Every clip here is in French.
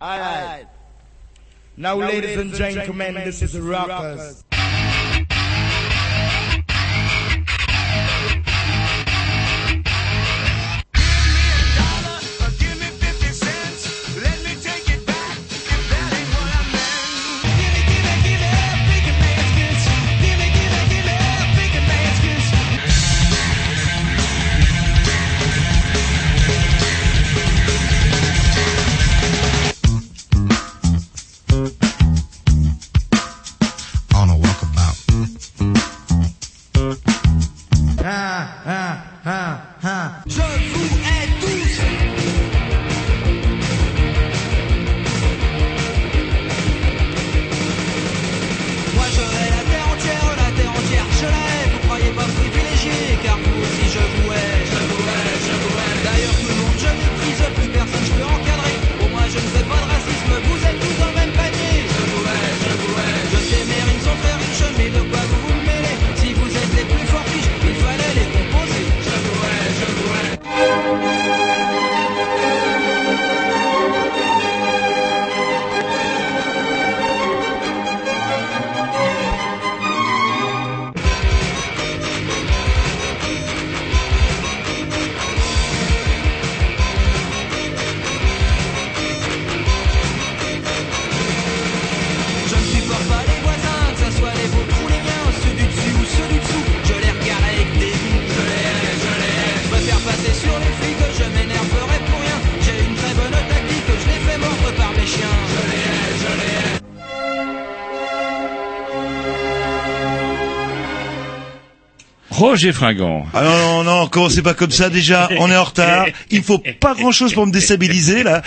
Alright. Now, ladies and gentlemen, this is Rockers. Roger Fringant. Ah non, non, non, commencez pas comme ça déjà, on est en retard, il faut pas grand chose pour me déstabiliser là,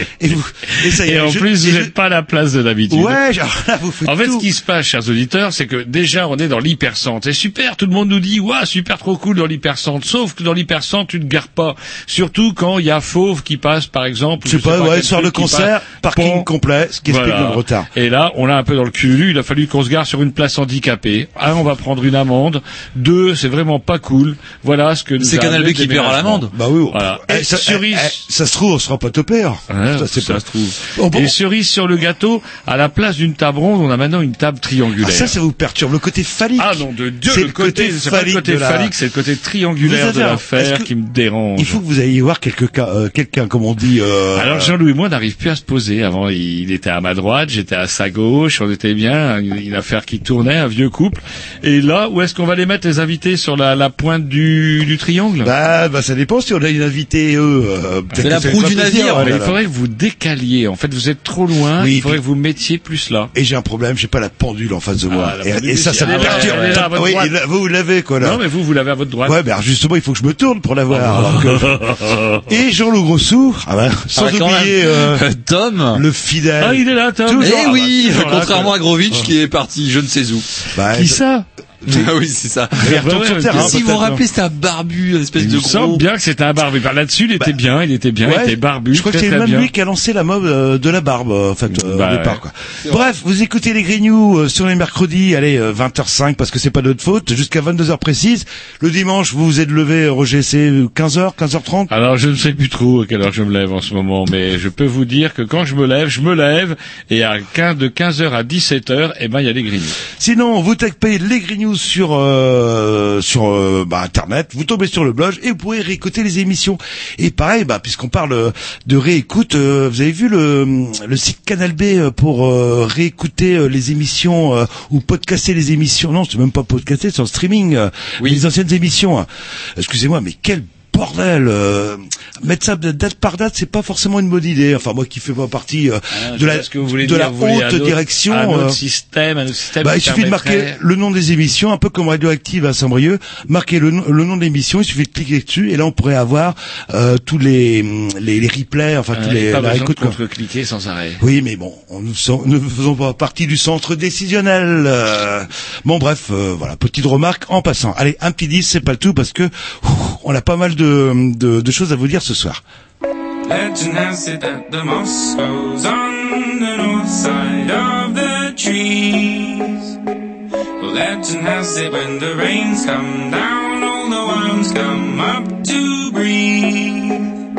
et ça y est. Et en je- plus, et vous je- n'êtes pas à la place de d'habitude. Ouais, genre là, vous faites En fait, tout. ce qui se passe, chers auditeurs, c'est que déjà, on est dans l'hypercentre. C'est super, tout le monde nous dit, ouais, super trop cool dans l'hypercentre. Sauf que dans l'hypercentre, tu ne gares pas. Surtout quand il y a Fauve qui passe, par exemple. Je sais pas, ouais, de qui concert, passe. parking Bon. complet, ce qui explique Voilà. le retard. Et là, on l'a un peu dans le cul. Il a fallu qu'on se gare sur une place handicapée. Un, on va prendre une amende. Deux, c'est vraiment pas cool. Voilà ce que nous C'est Canal B qui le paiera l'amende. Bah oui, Voilà. Eh, Et ça, cerise. eh, eh, ça se trouve, on sera pas topé. hein. Ouais, ça, c'est ça pas... se trouve. Oh, bon. Et cerise sur le gâteau, à la place d'une table ronde, on a maintenant une table triangulaire. Ah, ça, ça vous perturbe. Le côté phallique. Ah non, de Dieu, C'est le le côté, côté c'est pas le phallique côté la- phallique, c'est le côté triangulaire de l'affaire est-ce que- qui me dérange. Il faut que vous ayez voir quelque cas- euh, quelqu'un, comme on dit. Euh, Alors Jean-Louis, moi, n'arrive plus à se poser. Avant, il était à ma droite, j'étais à sa gauche, on était bien, une affaire qui tournait, un vieux couple. Et là, où est-ce qu'on va les mettre, les invités, sur la, la pointe du, du triangle? Bah, bah, ça dépend si on a une invitée, eux. Euh, peut-être C'est la proue du navire. Mais là, il faudrait que vous décaliez. En fait, vous êtes trop loin. Oui, il faudrait puis- que vous mettiez plus là. Et j'ai un problème, j'ai pas la pendule en face de moi. Ah, la et, ça, ça me perturbe. oui, droite. et là, vous, vous l'avez, quoi, là. Non, mais vous, vous l'avez à votre droite. Ouais, mais alors, justement, il faut que je me tourne pour l'avoir. que- Et Jean-Loup Grossou, ah bah, sans Ah, oublier même. euh, Tom le fidèle. Ah, il est là, Tom. Eh Ah, bah, oui, là, contrairement à Grovitch qui est parti je ne sais où. Bah, Qui ça? Ah oui, c'est ça. il retourne Ouais, sur terrain, si vous vous rappelez, c'était un barbu, une espèce Il de me semble gros. bien que c'était un barbu. Par là-dessus, il était bien, il était bien, Ouais, il était barbu. Je crois que c'est même lui qui a lancé la mode euh, de la barbe, euh, en fait, euh, Bah, au départ. Quoi. Bref, vous écoutez les Grignoux euh, sur les mercredis, allez, euh, 20h05, parce que c'est pas notre faute, jusqu'à 22h précise. Le dimanche, vous vous êtes levé, Roger, c'est 15h, 15h30 Alors, je ne sais plus trop à quelle heure je me lève en ce moment, mais je peux vous dire que quand je me lève, je me lève, et à 15, de 15h à 17h, eh ben, il y a les grignoux. Sinon, vous tapez les Grignoux sur euh, sur euh, bah, internet, vous tombez sur le blog et vous pouvez réécouter les émissions. Et pareil, bah puisqu'on parle euh, de réécoute, euh, vous avez vu le le site Canal B pour réécouter les émissions ou podcaster les émissions. Non, c'est même pas podcaster, c'est en streaming. Oui. Les anciennes émissions. Excusez-moi, mais quel bordel euh, mettre ça date par date c'est pas forcément une bonne idée enfin moi qui fais pas partie euh, de la ce que vous voulez de dire, la vous haute autre- direction Un autre euh, système, un autre système. bah, il suffit de marquer le nom des émissions, un peu comme Radioactive à Saint-Brieuc, marquer le, nom- le nom de l'émission, il suffit de cliquer dessus et là on pourrait avoir euh, tous les, les les replays, enfin tous Euh, les pas la quoi. contre-cliquer sans arrêt. Oui, mais bon, on nous, sent- nous ne faisons pas partie du centre décisionnel. euh. Bon, bref, euh, voilà, petite remarque en passant. Allez, un petit 10, c'est pas le tout parce que ouf, on a pas mal de, de, de, choses à vous dire ce soir. Legend has it that the moss grows on the north side of the trees. Legend has it when the rains come down, all the worms come up to breathe.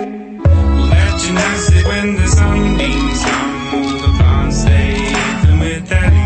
Legend has it when the sunbeams come, all the plants they with their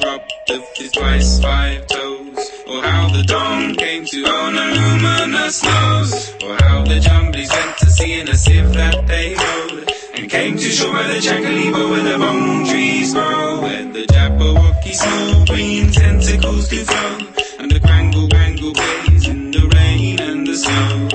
bubble was his twice five toes, or how the dawn came to on a luminous nose, or how the jumblies went to sea in a sieve that they rode, and came to shore by the Jackalibo where the bone trees grow, where the Jabberwocky small green tentacles do flow, and the Grangle Grangle plays in the rain and the snow.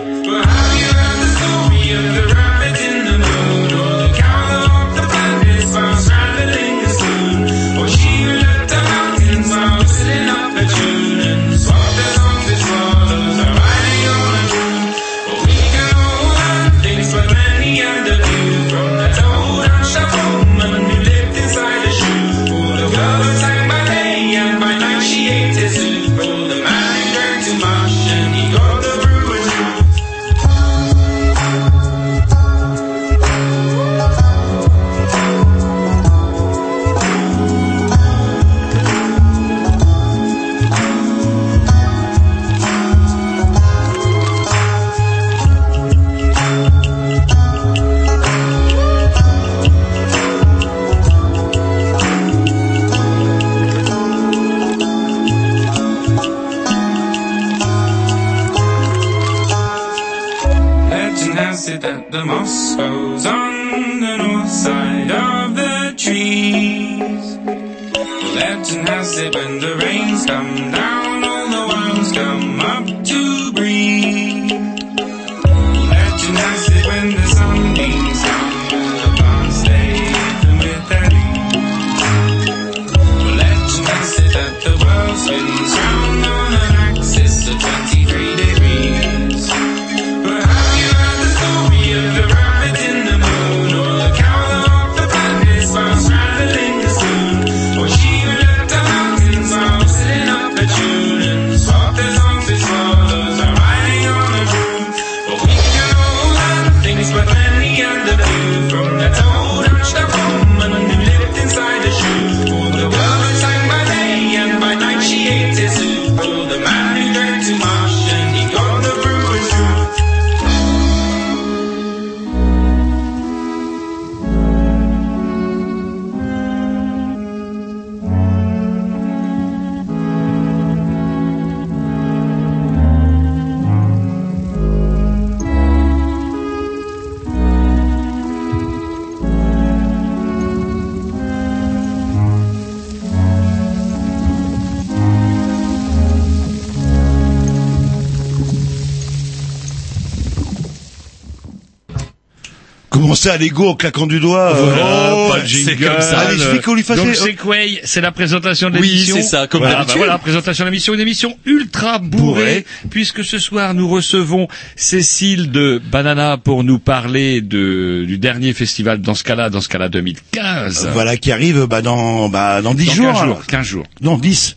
Ça, Lego en claquant du doigt euh, Voilà, oh, pas de c'est jingle. comme ça. Allez, qu'on lui fasse Donc c'est Quay, c'est la présentation de Oui, l'émission. c'est ça, comme voilà, d'habitude. bah voilà, présentation de l'émission, une émission ultra bourrée, Bourrée. puisque ce soir nous recevons Cécile de Banana pour nous parler de, du dernier festival dans ce cas-là, dans ce cas-là 2015. Voilà, qui arrive bah, dans, bah, dans 10 Dans jours. 15 alors. jours, 15 jours. Non, 10.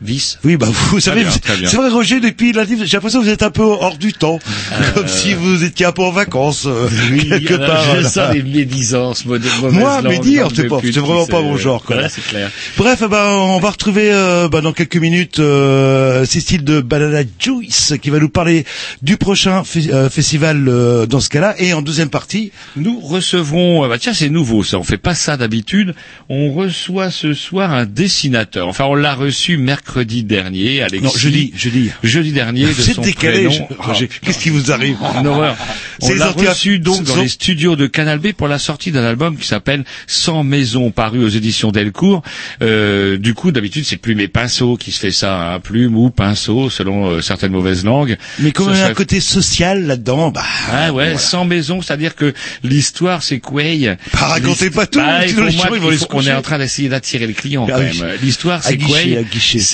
Vice. Oui, bah vous savez, c'est vrai Roger, depuis lundi, j'ai l'impression que vous êtes un peu hors du temps, comme si vous étiez un peu en vacances euh, quelque alors, part. je voilà. sens les médisances, Moi, langues, mais dire, j'en c'est pas- c'est vraiment pas mon genre, quoi. Voilà, c'est clair. Bref, bah, on va retrouver euh, bah, dans quelques minutes euh, Cécile de Banana Juice qui va nous parler du prochain fe- euh, festival euh, dans ce cas-là. Et en deuxième partie, Nous recevrons, euh, bah tiens c'est nouveau ça, on fait pas ça d'habitude. On reçoit ce soir un dessinateur. Enfin on l'a reçu mercredi dernier, Alexis. non, jeudi, jeudi. Jeudi dernier de son décalé, prénom. je- Roger. Qu'est-ce qui vous arrive Une horreur. C'est On l'a reçu donc dans sont- les studios de Canal B pour la sortie d'un album qui s'appelle Sans maison, paru aux éditions Delcourt. Euh, du coup, d'habitude, c'est Plume et Pinceau qui se fait ça, hein, Plume ou Pinceau, selon euh, certaines mauvaises langues. Mais comme il y a un côté social là-dedans, bah. ah ouais, voilà. sans maison, c'est-à-dire que l'histoire c'est Quay. Bah, racontez pas tout, Bah, les moi, gens, ils vont il les faut- on est en train d'essayer d'attirer le client Ah quand même. L'histoire c'est guichet.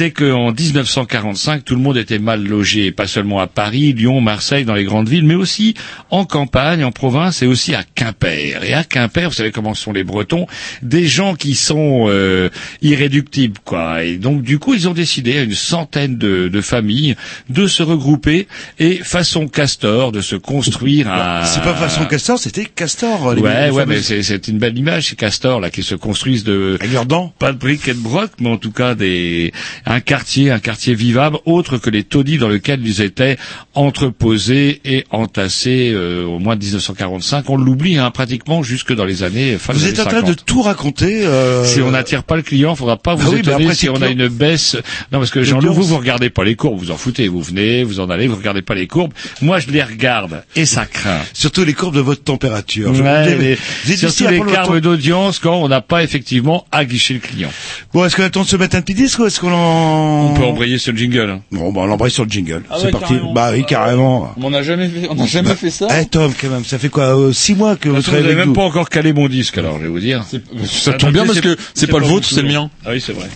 C'est qu'en 1945, tout le monde était mal logé, pas seulement à Paris, Lyon, Marseille, dans les grandes villes, mais aussi en campagne, en province et aussi à Quimper. Et à Quimper, vous savez comment sont les Bretons, des gens qui sont euh, irréductibles, quoi. Et donc, du coup, ils ont décidé à une centaine de, de familles de se regrouper et façon Castor de se construire un. C'est pas façon Castor, c'était Castor. les- Ouais, ouais, mais c'est une belle image, ces castors là qui se construisent de Avec leurs dents. pas de briques et de broc, mais en tout cas des un un quartier, un quartier vivable, autre que les taudis dans lesquels ils étaient entreposés et entassés euh, au moins de 1945. On l'oublie hein, pratiquement jusque dans les années fin Vous des êtes en train de 50. tout raconter. euh, Si on n'attire pas le client, faudra pas vous Ah oui, mais étonner après, si on a une baisse. Non, parce que Jean-Loup, vous, vous regardez pas les courbes, vous en foutez. Vous venez, vous en allez, vous regardez pas les courbes. Moi, je les regarde et ça craint. Surtout les courbes de votre température. Je Ouais, vous dis, mais vous surtout les temps. d'audience quand on n'a pas effectivement aguiché le client. Bon, est-ce qu'on attend de se mettre un petit disque ou est-ce qu'on en... On peut embrayer sur le jingle. hein. Bon, bah, on l'embraye sur le jingle. Ah c'est ouais, parti. carrément. Bah oui, carrément. On n'a jamais fait, on n'a jamais fait ça. Eh Tom, quand même, ça fait quoi euh, Six mois que vous travaillez n'avez avec même nous. pas encore calé mon disque, alors je vais vous dire. Ça tombe bien parce que c'est pas le vôtre, c'est le mien. Ah oui, c'est vrai.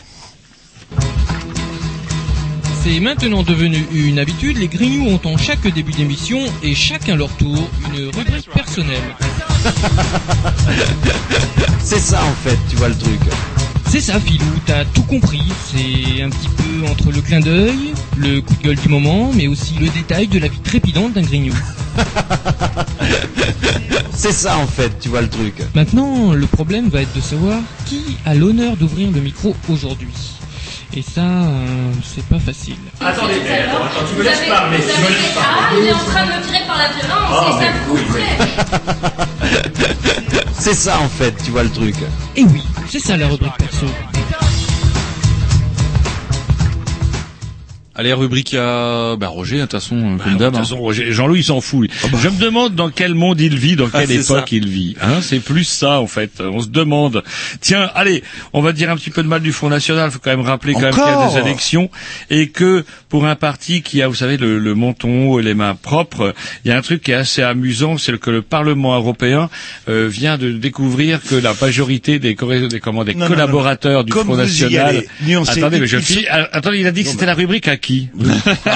C'est maintenant devenu une habitude, les Grignoux ont en chaque début d'émission et chacun leur tour une rubrique personnelle. C'est ça en fait, tu vois le truc. C'est ça Philou, t'as tout compris, c'est un petit peu entre le clin d'œil, le coup de gueule du moment, mais aussi le détail de la vie trépidante d'un Grignou. C'est ça en fait, tu vois le truc. Maintenant, le problème va être de savoir qui a l'honneur d'ouvrir le micro aujourd'hui. Et ça, euh, c'est pas facile. Attendez, attends, tu me laisses parler. Tu me laisses Ah, il est en train de me tirer par la violence, et ça me coûterait. C'est ça en fait, tu vois le truc. Et oui, c'est ça la rubrique perso. Allez, rubrique à bah, Roger, de toute façon, euh, comme De d'hab. toute hein. façon, Roger- Jean-Louis il s'en fout. lui. Je me demande dans quel monde il vit, dans Ah, quelle époque ça. il vit. Hein, c'est plus ça en fait. On se demande. Tiens, allez, on va dire un petit peu de mal du Front National. Il faut quand même rappeler quand même qu'il y a des élections et que pour un parti qui a, vous savez, le, le menton haut et les mains propres, il y a un truc qui est assez amusant, c'est que le Parlement européen euh, vient de découvrir que la majorité des, comment, des Non, non, collaborateurs du Comme Front vous y National. allez. Attendez, mais je. Ah, Attendez, il a dit que c'était la rubrique à qui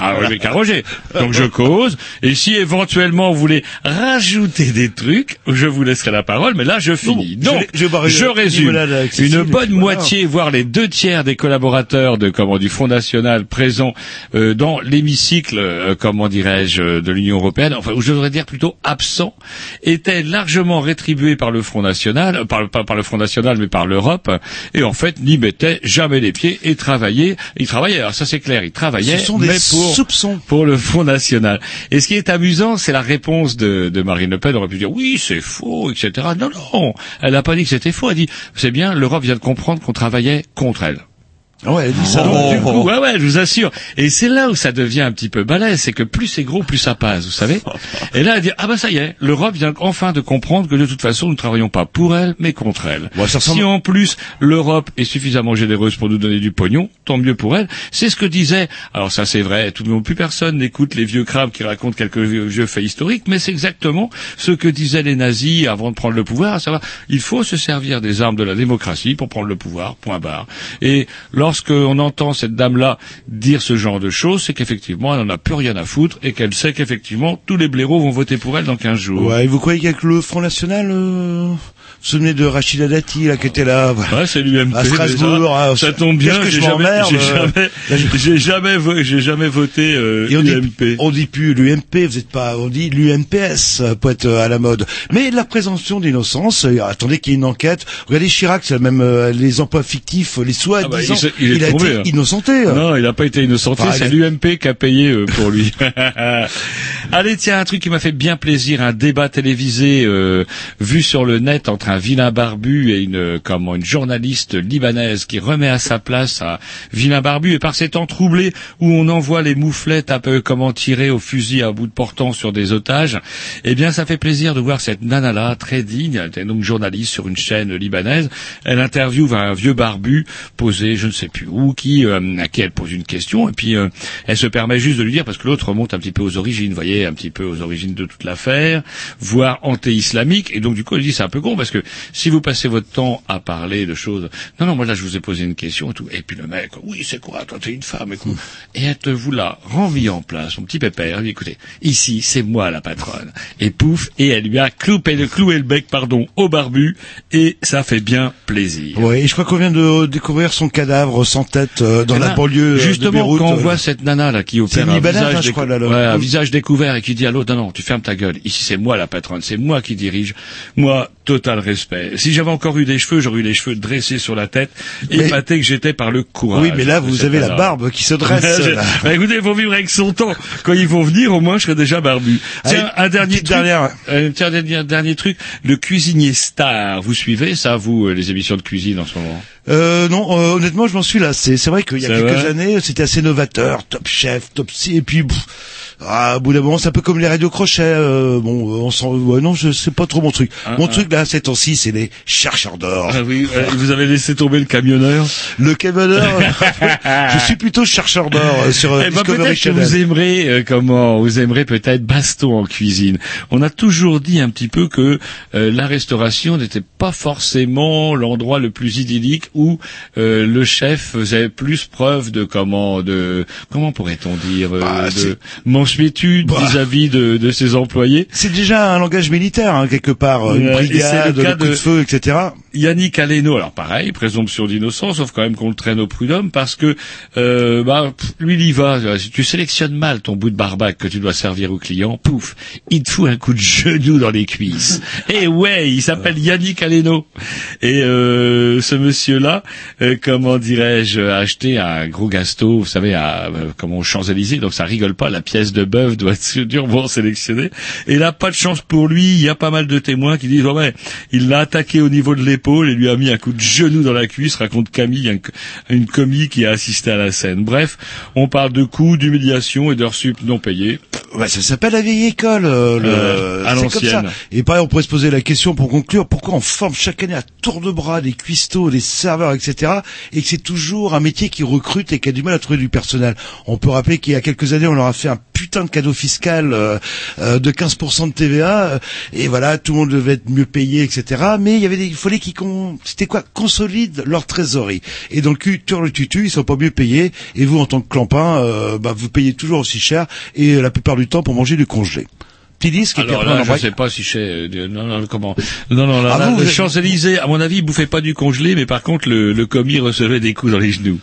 Ah oui, mais qu'à Roger. Donc je cause. Et si éventuellement vous voulez rajouter des trucs, je vous laisserai la parole. Mais là, je finis. Donc, je résume. avec Une bonne moitié, voire les deux tiers des collaborateurs de comment du Front National présents euh, dans l'hémicycle, euh, comment dirais-je, euh, de l'Union européenne, enfin, ou je devrais dire plutôt absents, étaient largement rétribués par le Front National, euh, par, pas par le Front National, mais par l'Europe, et en fait n'y mettaient jamais les pieds et travaillaient. Ils travaillaient. Alors ça c'est clair, ils travaillaient, Ce sont des mais pour soupçons. pour le Front National. Et ce qui est amusant, c'est la réponse de, de Marine Le Pen. On aurait pu dire oui, c'est faux, etc. Non, non, elle n'a pas dit que c'était faux. Elle dit c'est bien, l'Europe vient de comprendre qu'on travaillait contre elle. Ouais, elle dit ça. Donc, donc, du du coup, coup, ouais, ouais, je vous assure. Et c'est là où ça devient un petit peu balèze, c'est que plus c'est gros, plus ça passe, vous savez. Et là, elle dit, ah bah ça y est, l'Europe vient enfin de comprendre que de toute façon, nous ne travaillons pas pour elle, mais contre elle. Ouais, ça ressemble- Si en plus, l'Europe est suffisamment généreuse pour nous donner du pognon, tant mieux pour elle. C'est ce que disait, alors ça c'est vrai, tout le monde, plus personne n'écoute les vieux crabes qui racontent quelques vieux, vieux faits historiques, mais c'est exactement ce que disaient les nazis avant de prendre le pouvoir, à savoir, il faut se servir des armes de la démocratie pour prendre le pouvoir, point barre. Et lorsque on entend cette dame-là dire ce genre de choses, c'est qu'effectivement, elle n'en a plus rien à foutre et qu'elle sait qu'effectivement, tous les blaireaux vont voter pour elle dans 15 jours. Ouais, et vous croyez qu'avec le Front National, euh, souvenez de Rachida Dati, là, qui était là, voilà. Ouais, c'est l'UMP. À Strasbourg, déjà. ah, ça tombe bien. J'ai jamais, j'ai euh, jamais, j'ai jamais, vo- jamais voté euh, Et on dit, UMP. on dit plus l'UMP, vous êtes pas, on dit l'UMPS euh, pour être euh, à la mode. Mais la présomption d'innocence, attendez qu'il y ait une enquête. Regardez Chirac, c'est même euh, les emplois fictifs, les soi-disant. Ah bah, il a tombé, été hein. innocenté. hein. Non, il n'a pas été innocenté, c'est l'UMP qui a payé euh, pour lui. Allez, tiens, un truc qui m'a fait bien plaisir, un débat télévisé vu sur le net entre un vilain barbu et une comment une journaliste libanaise qui remet à sa place un vilain barbu. Et par ces temps troublés où on envoie les mouflettes un peu comment tirer au fusil à bout de portant sur des otages, eh bien ça fait plaisir de voir cette nana là très digne, elle était donc journaliste sur une chaîne libanaise, elle interviewe un vieux barbu posé je ne sais plus où qui euh, à qui elle pose une question. Et puis euh, elle se permet juste de lui dire parce que l'autre remonte un petit peu aux origines, vous voyez, un petit peu aux origines de toute l'affaire, voire anté-islamique et donc du coup elle dit c'est un peu con parce que si vous passez votre temps à parler de choses non non moi là je vous ai posé une question et tout et puis le mec oui c'est quoi toi t'es une femme écoute et elle te vous l'a remis en place son petit pépère dit écoutez ici c'est moi la patronne et pouf et elle lui a cloué le cloué le bec pardon au barbu et ça fait bien plaisir Ouais, et je crois qu'on vient de découvrir son cadavre sans tête euh, dans et la là, banlieue euh, Justement, de Beyrouth. quand on euh, voit cette nana là qui opère un visage, hein, crois, là, là. ouais, un visage découvert et qui dit à l'autre non non tu fermes ta gueule. Ici c'est moi la patronne, c'est moi qui dirige. Moi total respect. Si j'avais encore eu des cheveux, j'aurais eu les cheveux dressés sur la tête, Mais- épaté que j'étais par le courage. Oui, mais là, vous avez la barbe qui se dresse. Je- là. Bah, écoutez, il faut vivre avec son temps. Quand ils vont venir, au moins, je serai déjà barbu. Tiens, Allez, un dernier truc. dernière. euh, tiens, dernier, dernier truc. Le cuisinier star. Vous suivez ça, vous, euh, les émissions de cuisine en ce moment? Euh, non, euh, honnêtement, je m'en suis lassé. C'est vrai qu'il y a quelques années, c'était assez novateur, top chef, top si, et puis, pff, ah, au bout d'un moment, c'est un peu comme les radios crochets. euh, bon, euh, on s'en, ouais, non, je c'est pas trop mon truc. Ah, mon ah. truc là, ces temps-ci, c'est les chercheurs d'or. Ah oui, euh, vous avez laissé tomber le camionneur. Le camionneur, je suis plutôt chercheur d'or euh, sur euh, Eh ben, Discovery que vous aimerez euh, comment vous aimerez peut-être Baston en cuisine. On a toujours dit un petit peu que euh, la restauration n'était pas forcément l'endroit le plus idyllique où euh, le chef faisait plus preuve de comment de comment pourrait-on dire euh, Bah, de c'est- mansuétude Bah. vis-à-vis de, de ses employés. C'est déjà un langage militaire hein, quelque part, euh, une brigade, le le, cas coup de de- feu, etc. Yannick Aleno, alors pareil, présomption d'innocence, sauf quand même qu'on le traîne au prud'homme, parce que euh, bah, lui, il y va. Si tu sélectionnes mal ton bout de barbac que tu dois servir au client, pouf, il te fout un coup de genou dans les cuisses. Et ouais, il s'appelle Yannick Aleno. Et euh, ce monsieur-là, euh, comment dirais-je, a acheté un gros gasto, vous savez, à, euh, comme aux Champs-Élysées, donc ça rigole pas, la pièce de bœuf doit être durement sélectionnée. Et là, pas de chance pour lui, il y a pas mal de témoins qui disent, ouais, il l'a attaqué au niveau de l'épaule et lui a mis un coup de genou dans la cuisse, raconte Camille, un- une commis qui a assisté à la scène. Bref, on parle de coups, d'humiliation et d'heures sup non payées. Ouais, ça s'appelle la vieille école. euh, le- Euh, à c'est comme ça. l'ancienne. Et pareil, on pourrait se poser la question pour conclure pourquoi on forme chaque année à tour de bras des cuistots, des serveurs, etc. Et que c'est toujours un métier qui recrute et qui a du mal à trouver du personnel. On peut rappeler qu'il y a quelques années, on leur a fait un putain de cadeau fiscal euh, euh, de 15% de TVA. euh, et voilà, tout le monde devait être mieux payé, etc. Mais il y avait des, fallait qu'ils con, c'était quoi, consolident leur trésorerie. Et dans le cul, le tutu, ils sont pas mieux payés. Et vous, en tant que clampin, bah, vous payez toujours aussi cher et la plupart du temps pour manger du congelé. Petit disque et puis Alors après on là, je break. sais pas si c'est euh, non non comment non non là, Ah, là, vous, le vous Champs Élysées à mon avis il bouffait pas du congelé mais par contre le, le commis recevait des coups dans les genoux.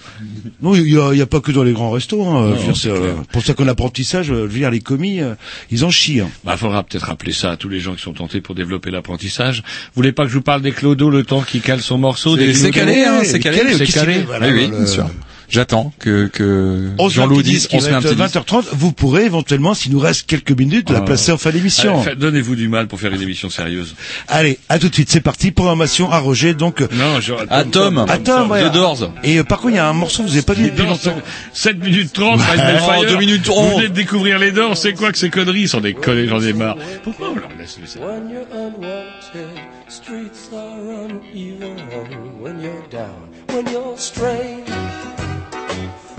Non, il y a, il y a pas que dans les grands restos. Hein. Non, dire, euh, pour ça qu'en apprentissage, euh, je veux dire, les commis, euh, ils en chient. hein. Bah faudra peut-être rappeler ça à tous les gens qui sont tentés pour développer l'apprentissage. Vous voulez pas que je vous parle des clodos le temps qui cale son morceau des C'est calé, hein, c'est calé. Calé, c'est calé. s'y- voilà, oui, oui, le- bien sûr. J'attends que, que On se met un Jean-Loup petit dise, disque, on il se met un petit disque. 20h30. Vous pourrez éventuellement, s'il nous reste quelques minutes, la Ah. placer en fin d'émission. Donnez-vous du mal pour faire une émission sérieuse. Allez, à tout de suite, c'est parti. Programmation à Roger, donc. euh, Non, je, Ah, Tom. à Tom, ouais. Et euh, par contre, il y a un morceau que vous n'avez pas dit depuis longtemps. 7 minutes 30, Fight Oh, by Fire. deux minutes Vous trente. venez de découvrir les dents, c'est quoi que ces conneries? Sont des conneries, j'en ai marre. Pourquoi on leur laisse ça? When you're unwanted, streets are uneven. When you're down, when you're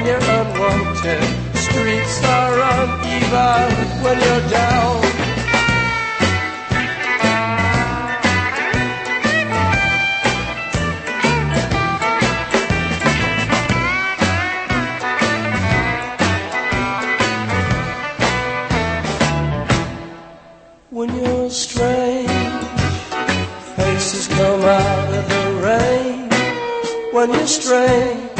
when you're unwanted. Streets are uneven when you're down. When you're strange, faces come out of the rain. When you're strange,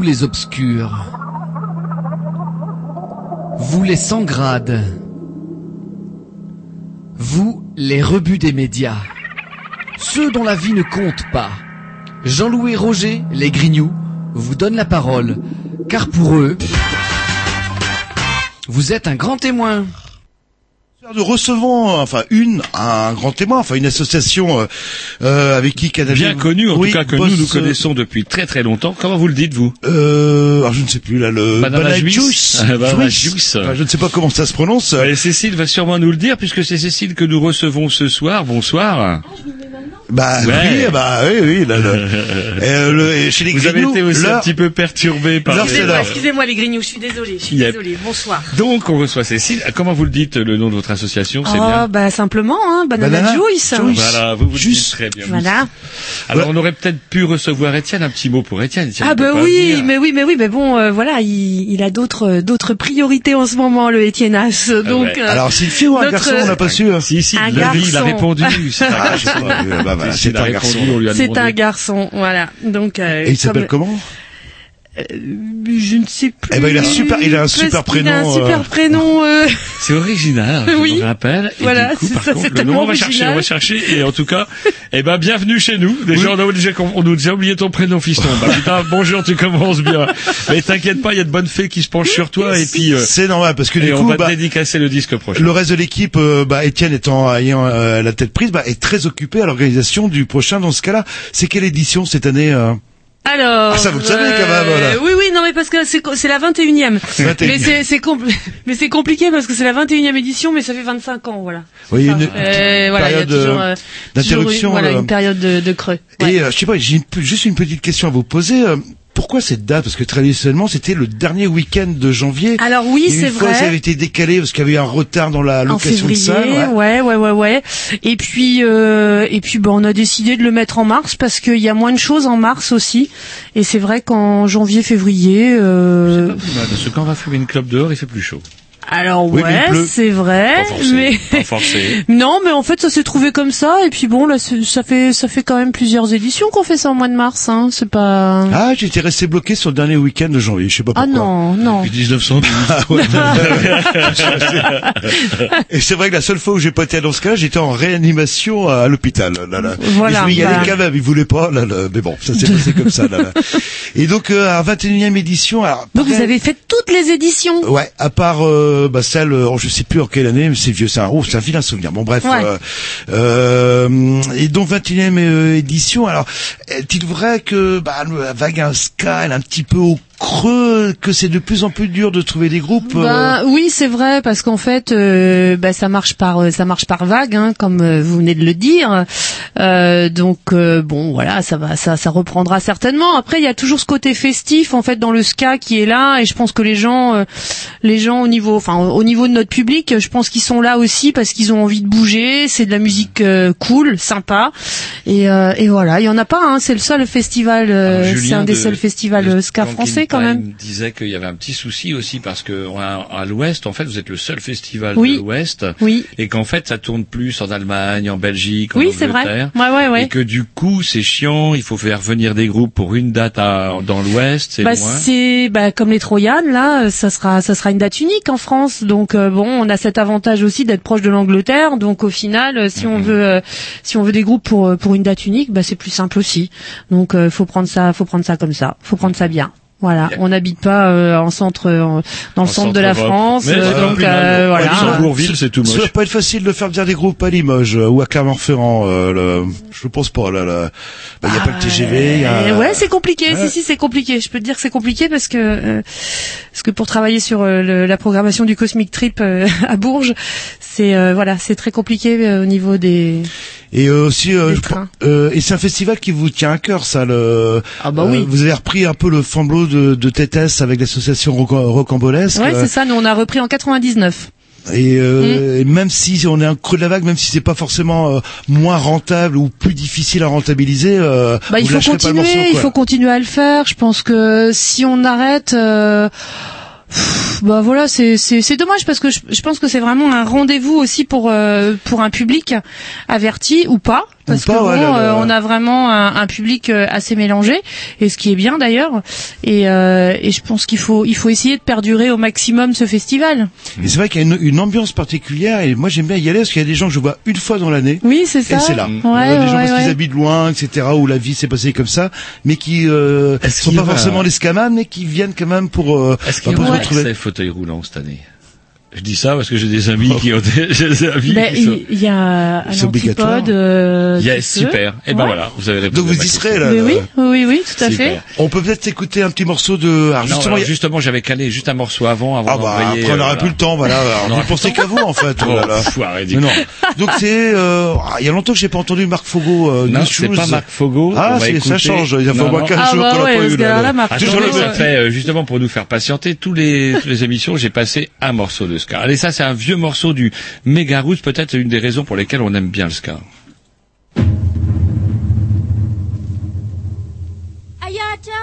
Vous les obscurs. Vous les 100 grades. Vous les rebuts des médias. Ceux dont la vie ne compte pas. Jean-Louis Roger, les Grignoux, vous donne la parole. Car pour eux, vous êtes un grand témoin. Nous recevons enfin une un grand témoin, enfin une association euh, euh, avec qui Canal Bien connu, en Oui, tout cas que nous nous euh, connaissons depuis très très longtemps. Comment vous le dites vous? Euh, alors je ne sais plus là le. Juice. Ah, Banana Juice. Juice. Enfin, je ne sais pas comment ça se prononce. Et Cécile va sûrement nous le dire puisque c'est Cécile que nous recevons ce soir. Bonsoir. Bah Ouais. oui, bah oui, oui. Là, le- euh, le- et chez les Vous avez Grignoux, été aussi là- un petit peu perturbé par les- Excusez-moi, là. excusez-moi les grignoux, je suis désolée, je suis Yep. désolée. Bonsoir. Donc on reçoit Cécile. Comment vous le dites le nom de votre association C'est Oh, bien. bah simplement, hein, Banana, Banana Juice. Voilà, vous vous dites très bien. Voilà. Alors on aurait peut-être pu recevoir Étienne. Un petit mot pour Étienne. Étienne Ah bah oui, venir. mais oui, mais oui, mais bon, euh, voilà, il, il a d'autres d'autres priorités en ce moment, le Étienneas. Donc, ouais. euh, Alors c'est une fille ou un notre- garçon, on n'a pas su. hein. Si si, Un la vie, il a répondu. Voilà, c'est un répondu, garçon. on lui a c'est un garçon, voilà. Donc, euh, Et il s'appelle comme- comment? Je ne sais plus. Eh ben, il a super- il a un super qu'il a un prénom, super euh. prénom. euh, C'est original, je Oui. me rappelle. Et Voilà, du coup, c'est par ça, contre, c'est le nom, on va chercher, on va chercher. Et en tout cas, eh ben, bienvenue chez nous. Déjà, on, a déjà, on nous a déjà oublié ton prénom, fiston. Bah, putain, bonjour, tu commences bien. Mais t'inquiète pas, il y a de bonnes fées qui se penchent sur toi. Et puis, euh, C'est normal parce que et du on coup, va bah, te dédicacer le disque prochain. le reste de l'équipe, euh, bah, Étienne étant ayant euh, la tête prise, bah, est très occupé à l'organisation du prochain. Dans ce cas-là, c'est quelle édition cette année euh? Alors. Ah, ça, vous le savez, quand même, voilà. Oui, oui, non, mais parce que c'est c'est la 21e. 21e. Mais c'est c'est compl- mais c'est compliqué parce que c'est la 21e édition, mais ça fait 25 ans, voilà. Oui, une, Euh, voilà, il y a période, toujours, euh, euh, d'interruption, toujours voilà, euh, une période de, de creux. Ouais. Et euh, je sais pas, j'ai une juste une petite question à vous poser. Pourquoi cette date? Parce que traditionnellement, c'était le dernier week-end de janvier. Alors oui, c'est fois, vrai. ça avait été décalé parce qu'il y avait eu un retard dans la en location de février, salle. ouais. ouais, ouais, ouais, ouais. Et puis, euh, et puis, bon, on a décidé de le mettre en mars parce qu'il y a moins de choses en mars aussi. Et c'est vrai qu'en janvier, février, euh, Pas plus mal, parce que quand on va fumer une clope dehors, il fait plus chaud. Alors Oui, ouais, c'est vrai, Pas forcé, mais pas forcé. non, mais en fait, ça s'est trouvé comme ça. Et puis bon, là, ça fait, ça fait quand même plusieurs éditions qu'on fait ça au mois de mars. Hein. C'est pas. Ah, j'étais resté bloqué sur le dernier week-end de janvier. Je sais pas Ah pourquoi. non, non. Depuis 1912. Ah ouais. Et c'est vrai que la seule fois où j'ai pas été dans ce cas-là, j'étais en réanimation à l'hôpital. Là, là. Voilà, Et je voulais y aller quand même, ils voulaient pas. Là, là. Mais bon, ça s'est passé comme ça. Là, là. Et donc, euh, à 21e édition, alors, Donc vous avez fait toutes les éditions. Ouais, à part euh, bah, celle, euh, je sais plus en quelle année, mais c'est vieux, c'est un, oh, c'est un vilain souvenir. Bon bref, Ouais. euh, euh, et donc 21e euh, édition. Alors, est-il vrai que bah, la vague un ska, elle est un petit peu au creux, que c'est de plus en plus dur de trouver des groupes euh, Ben, oui, c'est vrai parce qu'en fait, euh, ben, ça marche par euh, ça marche par vague, hein, comme euh, vous venez de le dire. Euh, donc euh, bon, voilà, ça va, ça, ça reprendra certainement. Après, il y a toujours ce côté festif en fait dans le ska qui est là, et je pense que les gens, euh, les gens au niveau, enfin au niveau de notre public, je pense qu'ils sont là aussi parce qu'ils ont envie de bouger. C'est de la musique euh, cool, sympa, et, euh, et voilà. Il y en a pas, hein, c'est le seul festival, euh, c'est un des de- seuls festivals de ska français quand même. Disait qu'il y avait un petit souci aussi parce que à l'Ouest, en fait, vous êtes le seul festival Oui. de l'Ouest, Oui. et qu'en fait, ça tourne plus en Allemagne, en Belgique, en Oui, c'est vrai. Angleterre. Ouais, ouais, ouais. Et que du coup, c'est chiant. Il faut faire venir des groupes pour une date à- dans l'Ouest, c'est bah, loin. c'est bah, comme les Troyanes là, ça sera ça sera une date unique en France. Donc euh, bon, on a cet avantage aussi d'être proche de l'Angleterre. Donc au final, euh, si on Mhm. veut euh, si on veut des groupes pour pour une date unique, bah c'est plus simple aussi. Donc euh, faut prendre ça faut prendre ça comme ça. Faut prendre ça bien. Voilà, on n'habite pas euh, en centre, en- dans le En centre de la. France, Mais euh, donc euh, voilà. Luxembourgville, c'est tout Ça va moche. pas être facile de faire venir des groupes à Limoges euh, ou à Clermont-Ferrand. Euh, le- je pense pas. Là, là. Bah, il y a pas le TGV. il y a- Euh, ouais, c'est compliqué. Ouais. Si, si, c'est compliqué. Je peux te dire que c'est compliqué parce que euh, parce que pour travailler sur euh, le- la programmation du Cosmic Trip euh, à Bourges, c'est euh, voilà, c'est très compliqué euh, au niveau des. Et euh, aussi, euh, je- euh, et c'est un festival qui vous tient à cœur, ça. Le, Ah bah oui. vous avez repris un peu le flambeau de, de Tétès avec l'association Roca- Rocambolesque. Ouais, c'est ça. Nous, on a repris en 99. Et, euh, Mm. et même si on est un creux de la vague, même si c'est pas forcément euh, moins rentable ou plus difficile à rentabiliser, euh, Bah, il faut continuer. morceau, il faut continuer à le faire. Je pense que si on arrête. Bah voilà, c'est c'est c'est dommage parce que je, je pense que c'est vraiment un rendez-vous aussi pour euh, pour un public averti ou pas parce pas, que ouais, bon, là, là. euh, on a vraiment un, un public euh, assez mélangé et ce qui est bien d'ailleurs. Et, euh, et je pense qu'il faut il faut essayer de perdurer au maximum ce festival. Et c'est vrai qu'il y a une, une ambiance particulière et moi j'aime bien y aller parce qu'il y a des gens que je vois une fois dans l'année. Oui, c'est ça. Et c'est là. Ouais, Euh, des gens ouais, parce qu'ils habitent loin, etc., où la vie s'est passée comme ça, mais qui euh, sont qu'il y pas forcément les scamans, mais qui viennent quand même pour, euh, Est-ce qu'il y se aura retrouver. fauteuil roulant cette année? Je dis ça parce que j'ai des amis qui ont des, j'ai des amis Ben, qui sont- il il y a un C'est obligatoire. antipode. Euh, Yes, super. Et ben Ouais. voilà, vous avez répondu. Donc vous y serez là. Mais là. oui, oui, oui, tout à Super. fait. On peut peut-être s'écouter un petit morceau de. Alors Non, justement, alors, justement, j'avais calé juste un morceau avant, avant Ah bah après on euh, n'aura voilà. plus le temps, voilà. On vous pensez qu'à vous en fait. Oh, oh là là. pff, arrête, Mais non. Donc c'est, euh, ah, il y a longtemps que j'ai pas entendu Marc Fogo. Euh, Non, c'est pas Marc Fogo. Ah, ça écouter- change. Il y a Non, au moins non. 15 Ah jours bah qu'on l'a pas eu là. fait, euh, justement pour nous faire patienter, tous les émissions, j'ai passé un morceau de ska. Allez, ça c'est un vieux morceau du Mega Roots, peut-être une des raisons pour lesquelles on aime bien le ska. Ayata.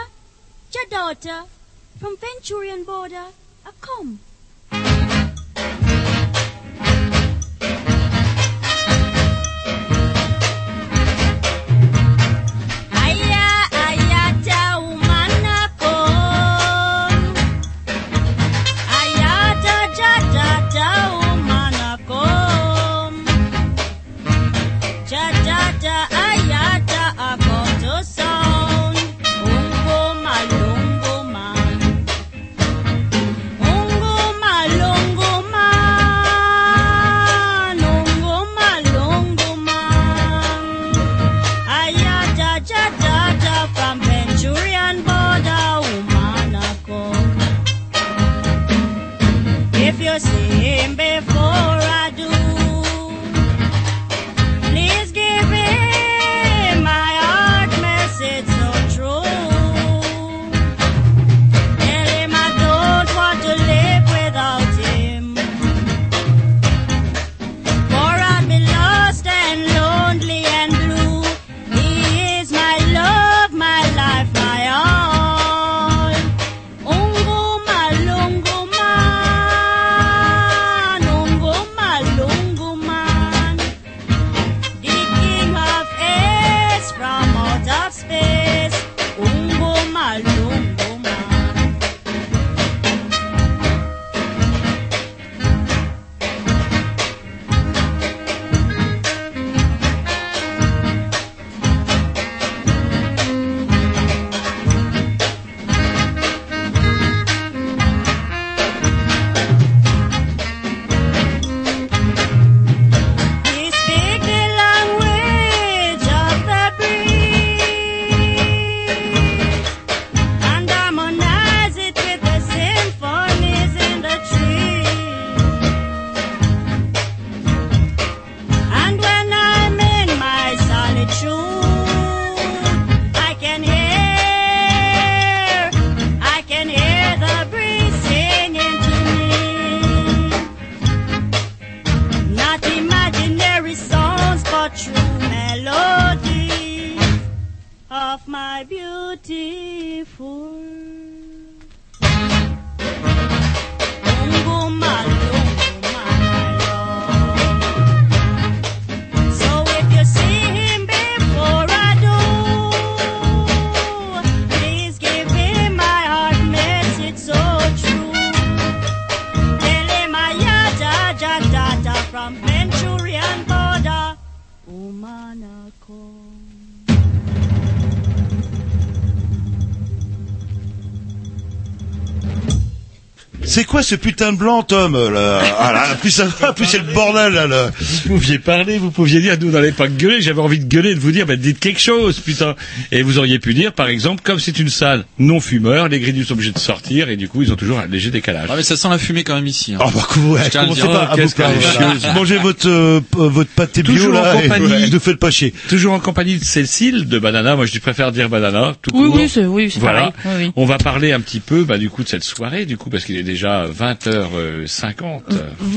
Quoi ce putain de blanc, Tom là Ah là, plus ça va, plus c'est le bordel là. là. Vous pouviez parler, vous pouviez dire, nous on n'allait pas gueuler, j'avais envie de gueuler, de vous dire, bah, dites quelque chose, putain. Et vous auriez pu dire, par exemple, comme c'est une salle non fumeur, les grilles sont obligés de sortir, et du coup, ils ont toujours un léger décalage. Ah mais ça sent la fumée quand même ici. Hein. Ah bah comment, ouais, Je tiens à le commencez dire. pas Oh, à qu'est-ce vous qu'elle est chieuse. Mangez votre euh, p- votre pâté bio Toujours là. en et- compagnie. ne faites pas chier. Toujours en compagnie de Cécile, de Banana, moi je préfère dire Banana, tout Oui, court. oui, c'est oui, c'est Voilà. pareil. Oui, oui. On va parler un petit peu, bah, du coup, de cette soirée, du coup, parce qu'il est déjà déjà 20h50.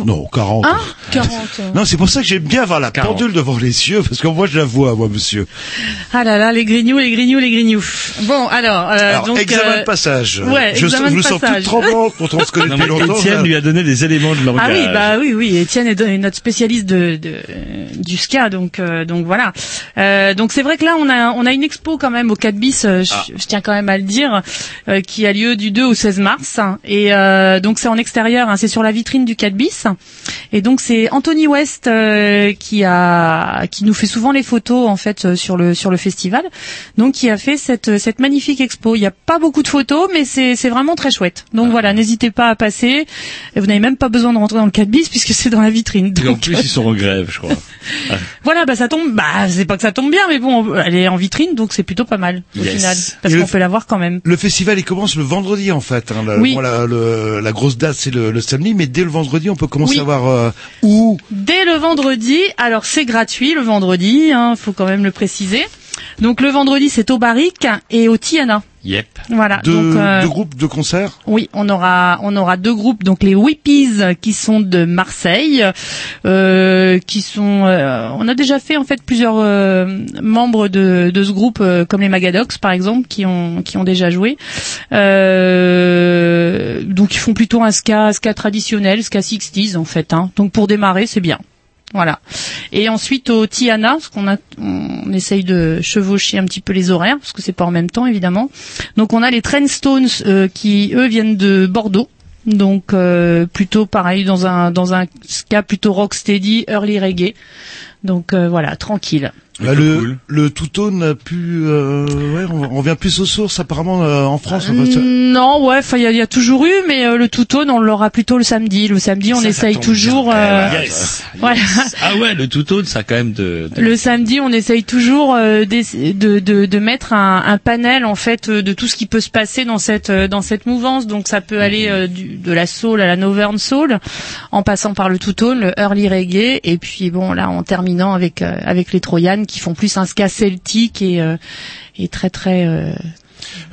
Non, 40. Ah, 40. Non, c'est pour ça que j'aime bien avoir la 40. pendule devant les yeux, parce que moi je la vois, moi, monsieur. Ah là là, les grignoux, les grignoux, les grignoux. Bon, alors, euh, Alors, donc, examen euh, de passage. ouais, je, examen je de me sens toute passage. tremblante quand on se connaît depuis longtemps. Étienne lui a donné des éléments de langage. Ah oui, bah oui, oui. Étienne est est notre spécialiste de, de du ska, donc euh, donc voilà. Euh, donc c'est vrai que là on a on a une expo quand même au 4 bis. euh, je, Ah. je tiens quand même à le dire, euh, qui a lieu du 2 au 16 mars. Et euh, donc c'est en extérieur, hein, c'est sur la vitrine du 4 bis. Et donc c'est Anthony West euh, qui a qui nous fait souvent les photos en fait euh, sur le sur le festival. Donc qui a fait cette cette magnifique expo. Il n'y a pas beaucoup de photos, mais c'est c'est vraiment très chouette. Donc Ah. voilà, n'hésitez pas à passer. Et vous n'avez même pas besoin de rentrer dans le 4 bis puisque c'est dans la vitrine. Et en Donc, plus, ils sont en grève, je crois. Ah. voilà, bah ça tombe. Bah c'est pas que ça tombe bien, mais bon, elle est en vitrine, donc c'est plutôt pas mal au Yes. final, parce qu'on peut la voir quand même. Le festival il commence le vendredi en fait. Hein, la, Oui. la, la grosse date c'est le, le samedi, mais dès le vendredi on peut commencer Oui. à voir euh, où. Dès le vendredi, alors c'est gratuit le vendredi, hein, faut quand même le préciser. Donc le vendredi c'est au Barrique et au Tiana. Yep. Voilà. Deux, donc, euh, deux groupes de concerts. Oui, on aura on aura deux groupes, donc les Whippies qui sont de Marseille, euh, qui sont. euh, on a déjà fait en fait plusieurs euh, membres de, de ce groupe, euh, comme les Magadox par exemple, qui ont qui ont déjà joué. Euh, donc ils font plutôt un ska ska traditionnel, ska 60s en fait. Hein. Donc pour démarrer, c'est bien. Voilà. Et ensuite au Tiana, parce qu'on a, on essaye de chevaucher un petit peu les horaires, parce que c'est pas en même temps évidemment. Donc on a les Trendstones euh, qui eux viennent de Bordeaux. Donc euh, plutôt pareil dans un dans un ska plutôt rocksteady, early reggae. Donc euh, voilà, tranquille. Bah, le, le two-tone a pu, euh, ouais, on, on revient plus aux sources apparemment euh, en France. ça- Non, ouais, enfin il y, a- il y a toujours eu, mais euh, le two-tone on l'aura plutôt le samedi. Le samedi on Ça, essaye toujours. euh, Eh ben, yes. Ah ouais, le tout-autre, ça a quand même de... de- Le samedi, on essaye toujours euh, de, de, de mettre un, un panel en fait euh, de tout ce qui peut se passer dans cette euh, dans cette mouvance. Donc ça peut aller euh, du, de la soul à la northern soul, en passant par le two-tone, le early reggae, et puis bon là en terminant avec euh, avec les Troyanes qui font plus un ska celtique et euh, et très très euh,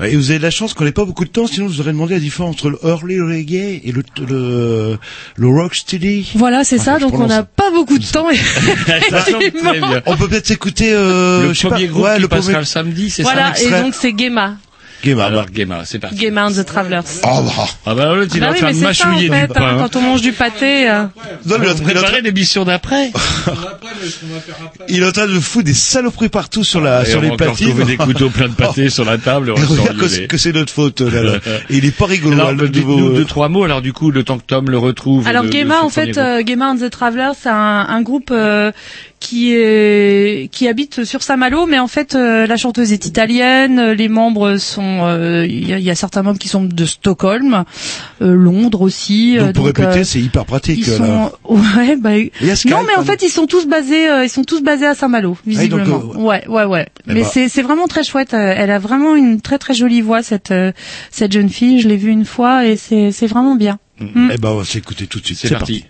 Et vous avez de la chance qu'on n'ait pas beaucoup de temps, sinon je vous aurais demandé la différence entre le early reggae et le le, le rocksteady. voilà c'est Ah, ça. Donc on n'a pas beaucoup de temps. On peut peut-être s'écouter euh, le je sais premier pas, groupe ouais, qui le passera premier le samedi, c'est voilà ça et extrait. donc c'est Gema, Game, Alors, Gema, c'est parti. Gema and the Travelers. Oh, bah. Ah bah l'autre, il est Bah en oui, train de c'est ça en mâchouiller fait. du hein, pain. quand on mange du pâté. euh, Non, mais On l'autre- l'émission d'après. il est en train de foutre des saloperies partout sur la Et sur on les platines. trouver des couteaux pleins de pâté sur la table. on regarde que c'est- que c'est notre faute là. là. Et il est pas rigolo. Alors, hein, nouveau- deux, trois mots. Alors, du coup, le temps que Tom le retrouve. Alors ce en fait, euh, Gema and the Travelers, c'est un, groupe euh, qui est qui habite sur Saint-Malo, mais en fait euh, la chanteuse est italienne, euh, les membres sont, euh, il y, a, il y a certains membres qui sont de Stockholm, euh, Londres aussi. euh, Donc pour donc, répéter, euh, c'est hyper pratique. ils sont, ouais, bah, Skype, non mais en fait ils sont tous basés, euh, ils sont tous basés à Saint-Malo visiblement. donc, euh, ouais, ouais, ouais. Eh mais ben. c'est c'est vraiment très chouette. Elle a vraiment une très très jolie voix cette euh, cette jeune fille. Je l'ai vue une fois et c'est c'est vraiment bien. Mm. Eh ben on va s'écouter tout de suite. C'est parti.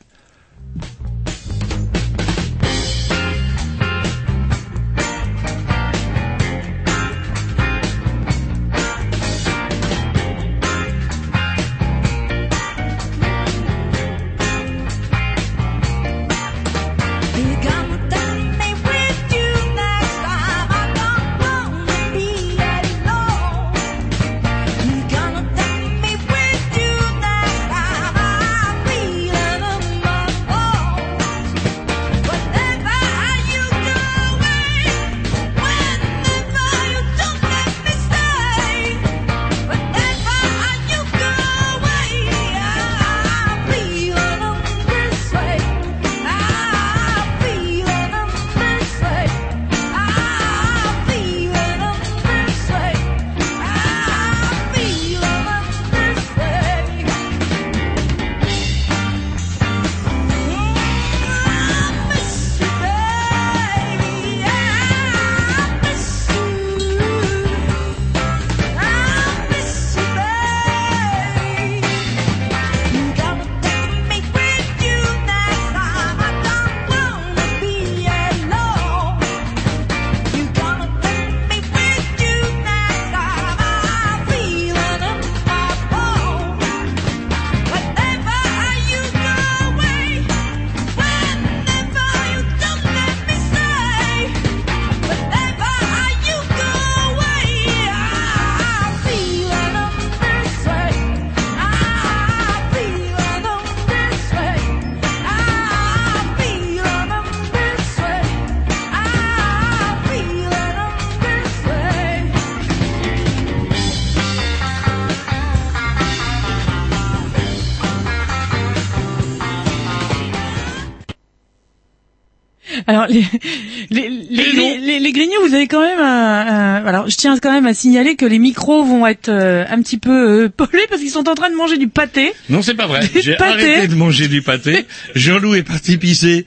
les les les, les, vous avez quand même un, un- alors je tiens quand même à signaler que les micros vont être euh, un petit peu euh, pollués parce qu'ils sont en train de manger du pâté. Non, c'est pas vrai. J'ai arrêté de manger du pâté. Jean-Loup est parti pisser.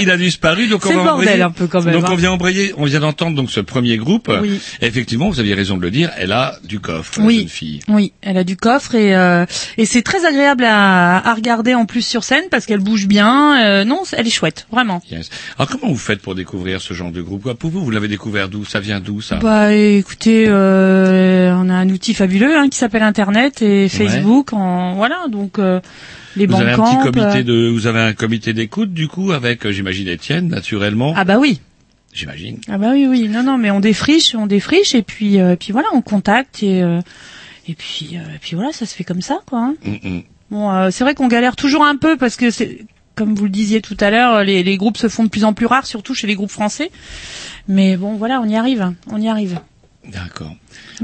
Il a disparu, donc on va bordel embrayer. un peu quand même, Donc hein. on vient embrayer, on vient d'entendre donc ce premier groupe. Oui. Effectivement, vous aviez raison de le dire, elle a du coffre, la Oui. jeune fille. Oui, elle a du coffre et euh, et c'est très agréable à, à regarder en plus sur scène parce qu'elle bouge bien. Euh, non, elle est chouette, vraiment. Yes. Alors comment vous faites pour découvrir ce genre de groupe? Pour vous, vous l'avez découvert d'où? Ça vient d'où ça? Bah écoutez, euh, on a un outil fabuleux hein, qui s'appelle Internet et Facebook. En voilà, donc euh, les Vous avez un petit comité de, vous avez un comité d'écoute du coup avec, euh, j'imagine Étienne, naturellement. Ah bah oui. J'imagine. Ah bah oui oui. Non non, mais on défriche, on défriche et puis euh, puis voilà, on contacte et euh, et puis euh, et puis voilà, ça se fait comme ça quoi. hein. Mm, mm. Bon, euh, c'est vrai qu'on galère toujours un peu parce que c'est comme vous le disiez tout à l'heure, les, les groupes se font de plus en plus rares, surtout chez les groupes français. Mais bon, voilà, on y arrive, on y arrive. D'accord.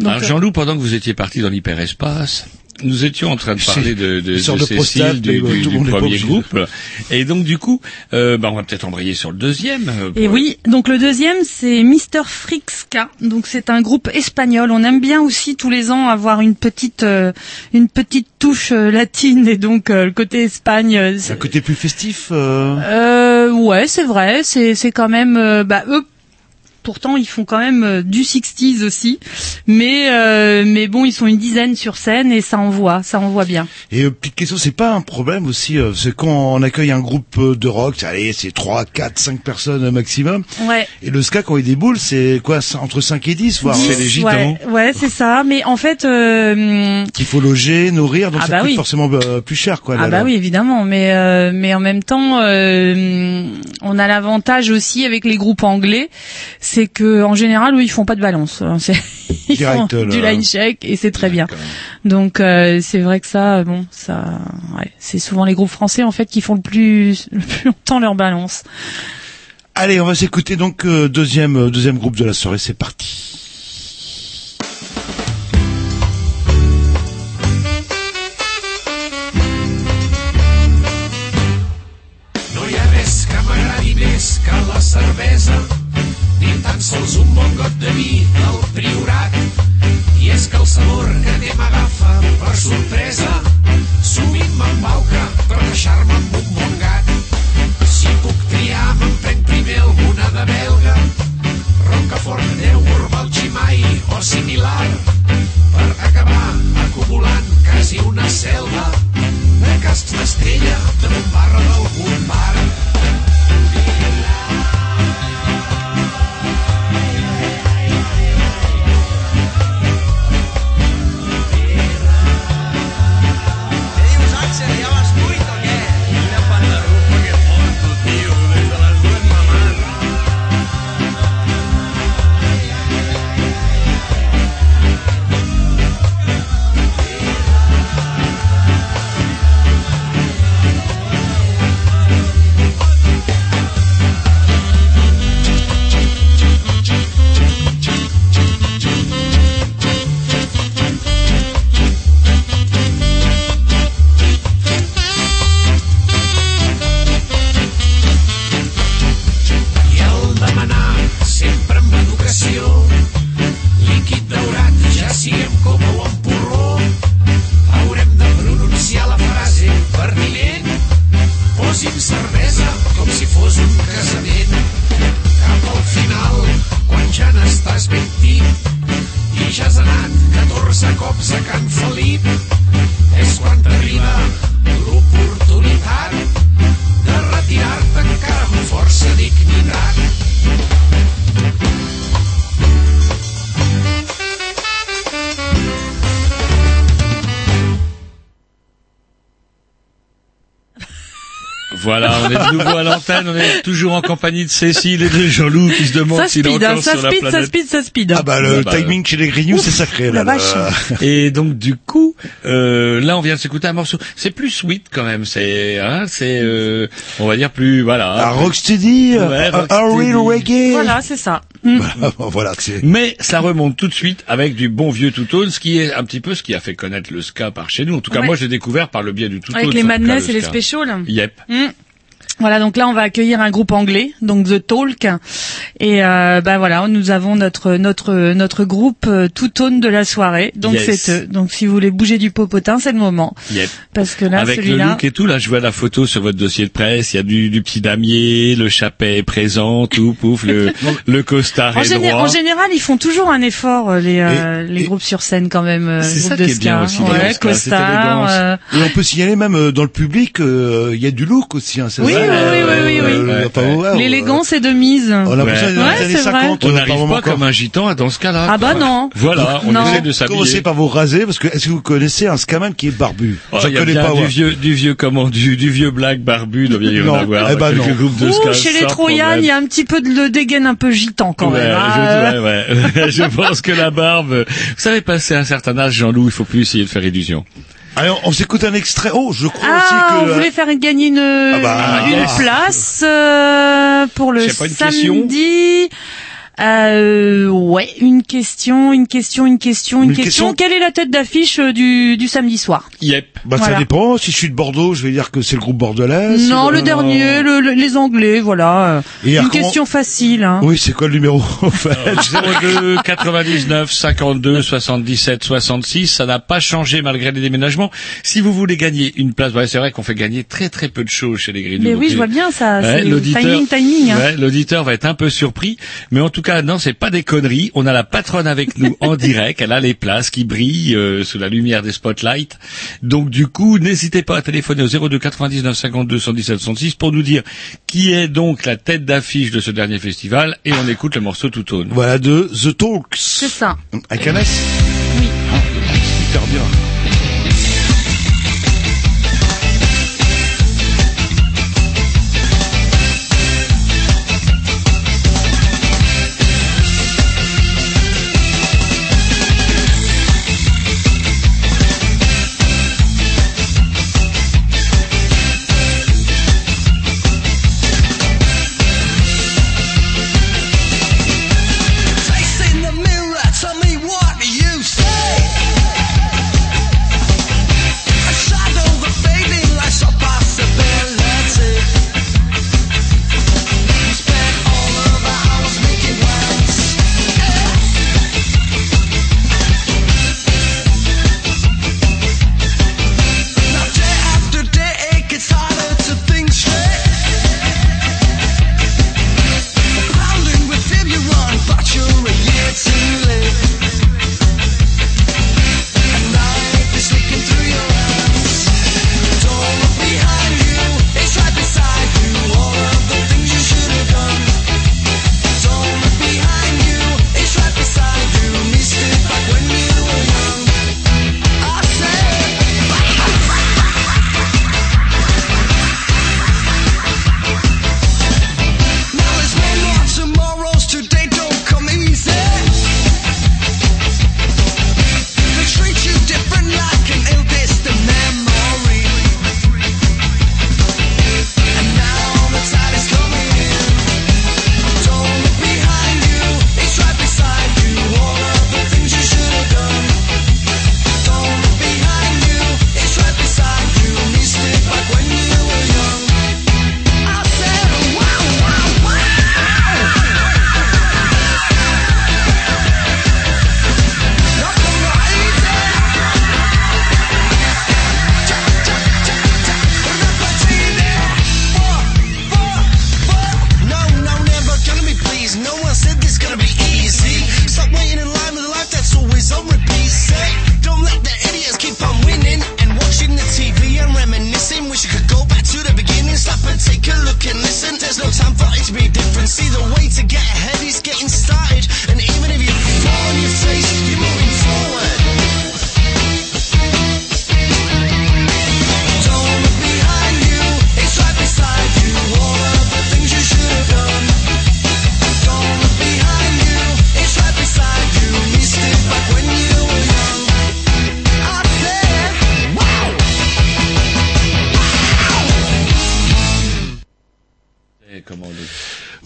Alors euh, Jean-Loup, pendant que vous étiez parti dans l'hyperespace, nous étions en train de parler de, de, de de prostate, Cécile, du, du- tout le du premier groupe. Et donc du coup, euh, bah, on va peut-être embrayer sur le deuxième. euh, Et oui, donc le deuxième c'est Mister Frixka. Donc c'est un groupe espagnol. On aime bien aussi tous les ans avoir une petite euh, une petite touche euh, latine et donc euh, le côté Espagne. C'est un côté plus festif. euh, Euh, ouais, c'est vrai. C'est c'est quand même euh, bah eux. Pourtant, ils font quand même euh, du 60s aussi, mais euh, mais bon, ils sont une dizaine sur scène et ça envoie, ça envoie bien. Et euh, petite question, c'est pas un problème aussi, euh, c'est quand on accueille un groupe euh, de rock, c'est- allez, c'est 3, 4, 5 personnes maximum. Ouais. Et le ska, quand il déboule, c'est quoi, c'est entre 5 et 10, voire Dix, ouais, ouais, c'est ça. Mais en fait, euh, qu'il faut loger, nourrir, donc Ah ça bah coûte oui. forcément plus cher, quoi. Ah bah là. oui, évidemment, mais euh, mais en même temps, euh, on a l'avantage aussi avec les groupes anglais, c'est que en général, eux, ils font pas de balance. hein, c'est- Ils Direct, font du là. line check et c'est très bien. Donc euh, c'est vrai que ça, bon, ça, ouais, c'est souvent les groupes français en fait qui font le plus le plus longtemps leur balance. Allez, on va s'écouter donc euh, deuxième euh, deuxième groupe de la soirée, c'est parti. No hi ha res que m'agradi més que la cervesa, ni tan sols un bon got de vi del priorat. I és que el sabor que té m'agafa per sorpresa, sovint m'embauca per deixar-me amb un bon gat. Si puc triar, me'n prenc primer alguna de belga, Rocafort, Déu, Orval, Ximai o similar, per acabar acumulant quasi una selva de cascs d'estrella damunt barra d'algun bar. L'antenne, on est toujours en compagnie de Cécile et de Jean-Loup qui se demandent Ça s'il est speed, encore hein, ça sur la speed, ça planète. speed, ça speed. Ah bah le Ah bah, timing chez les grignoux, c'est sacré là. la là. vache. Et donc du coup, euh, là on vient de s'écouter un morceau. C'est plus sweet quand même. C'est, hein, c'est, euh, on va dire plus, voilà. Un rocksteady, Ouais, un, un real reggae. Voilà, c'est ça. Mm. voilà, c'est. Mais ça remonte tout de suite avec du bon vieux Tootone, ce qui est un petit peu ce qui a fait connaître le ska par chez nous. En tout cas, Ouais. moi, j'ai découvert par le biais du Tootone. Avec les Madness le et les. Specials. Yep. Mm. Voilà, donc là on va accueillir un groupe anglais, donc The Talk, et euh, bah voilà, nous avons notre notre notre groupe euh, tout tone de la soirée, donc Yes. c'est eux. Donc si vous voulez bouger du popotin, c'est le moment, Yep. parce que là Avec le look et tout, là, je vois la photo sur votre dossier de presse. Il y a du, du petit damier, le chapet est présent, tout, pouf, le, le costard en, est droit. en général, ils font toujours un effort euh, les euh, les groupes sur scène quand même, euh, C'est ça groupes de qui est bien aussi ouais, costard. euh, Et on peut signaler même euh, dans le public, euh, il y a du look aussi. Hein, c'est Oui, vrai. Oui, oui, oui. Euh, ouais, ouais, L'élégance est de mise. On a l'impression années c'est vrai. 50. On euh, n'arrive pas comme un gitan dans ce cas-là. Ah bah non. Voilà, on Non. essaie de s'habiller. Commencez par vous raser, parce que est-ce que vous connaissez un scaman qui est barbu? Y a connais bien pas. du vieux, du vieux comment, du, vieux black barbu, bien y en avoir. eh ben non. groupes de Ouh, ska chez les problème. il y a un petit peu de le dégaine un peu gitan quand Ouais, même. hein. je, ouais, ouais. je pense que la barbe, vous savez, passer un certain âge, Jean-Loup, il faut plus essayer de faire illusion. Alors, on s'écoute un extrait. Oh, je crois Ah, aussi on que. voulait faire gagner une, bah, une yes. place euh, pour le Je sais pas, une question samedi. Euh, ouais, une question, une question, une question, une, Une question. question. Quelle est la tête d'affiche euh, du, du samedi soir Yep. Bah, Voilà. ça dépend. Si je suis de Bordeaux, je vais dire que c'est le groupe bordelais. Non, le dernier, le- le- les Anglais, voilà. Et une question facile. Hein. Oui, c'est quoi le numéro en fait 02 99 52 77 66, ça n'a pas changé malgré les déménagements. Si vous voulez gagner une place, ouais, c'est vrai qu'on fait gagner très très peu de choses chez les Grignoux. Mais oui, je vois bien ça. Ouais, c'est l'auditeur- timing, timing. Hein. Ouais, l'auditeur va être un peu surpris, mais en tout cas, non, c'est pas des conneries. On a la patronne avec nous en direct. Elle a les places qui brillent euh, sous la lumière des spotlights. Donc, du coup, n'hésitez pas à téléphoner au 02 99 52 117 66 pour nous dire qui est donc la tête d'affiche de ce dernier festival et on écoute le morceau tout tone. Voilà de The Talks. C'est ça. Avec un S Oui. Super bien.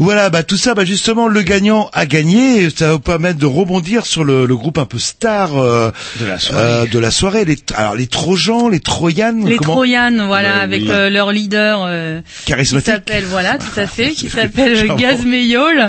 Voilà, bah tout ça, bah justement, le gagnant a gagné. et Ça va vous permettre de rebondir sur le, le groupe un peu star euh, De la soirée. euh, de la soirée. Les, alors les Trojans, les Troyanes, Les comment Troyanes, voilà, Ouais, avec oui. euh, leur leader euh, Charismatique. qui s'appelle, voilà, tout à fait, qui s'appelle. Gaz Mayol,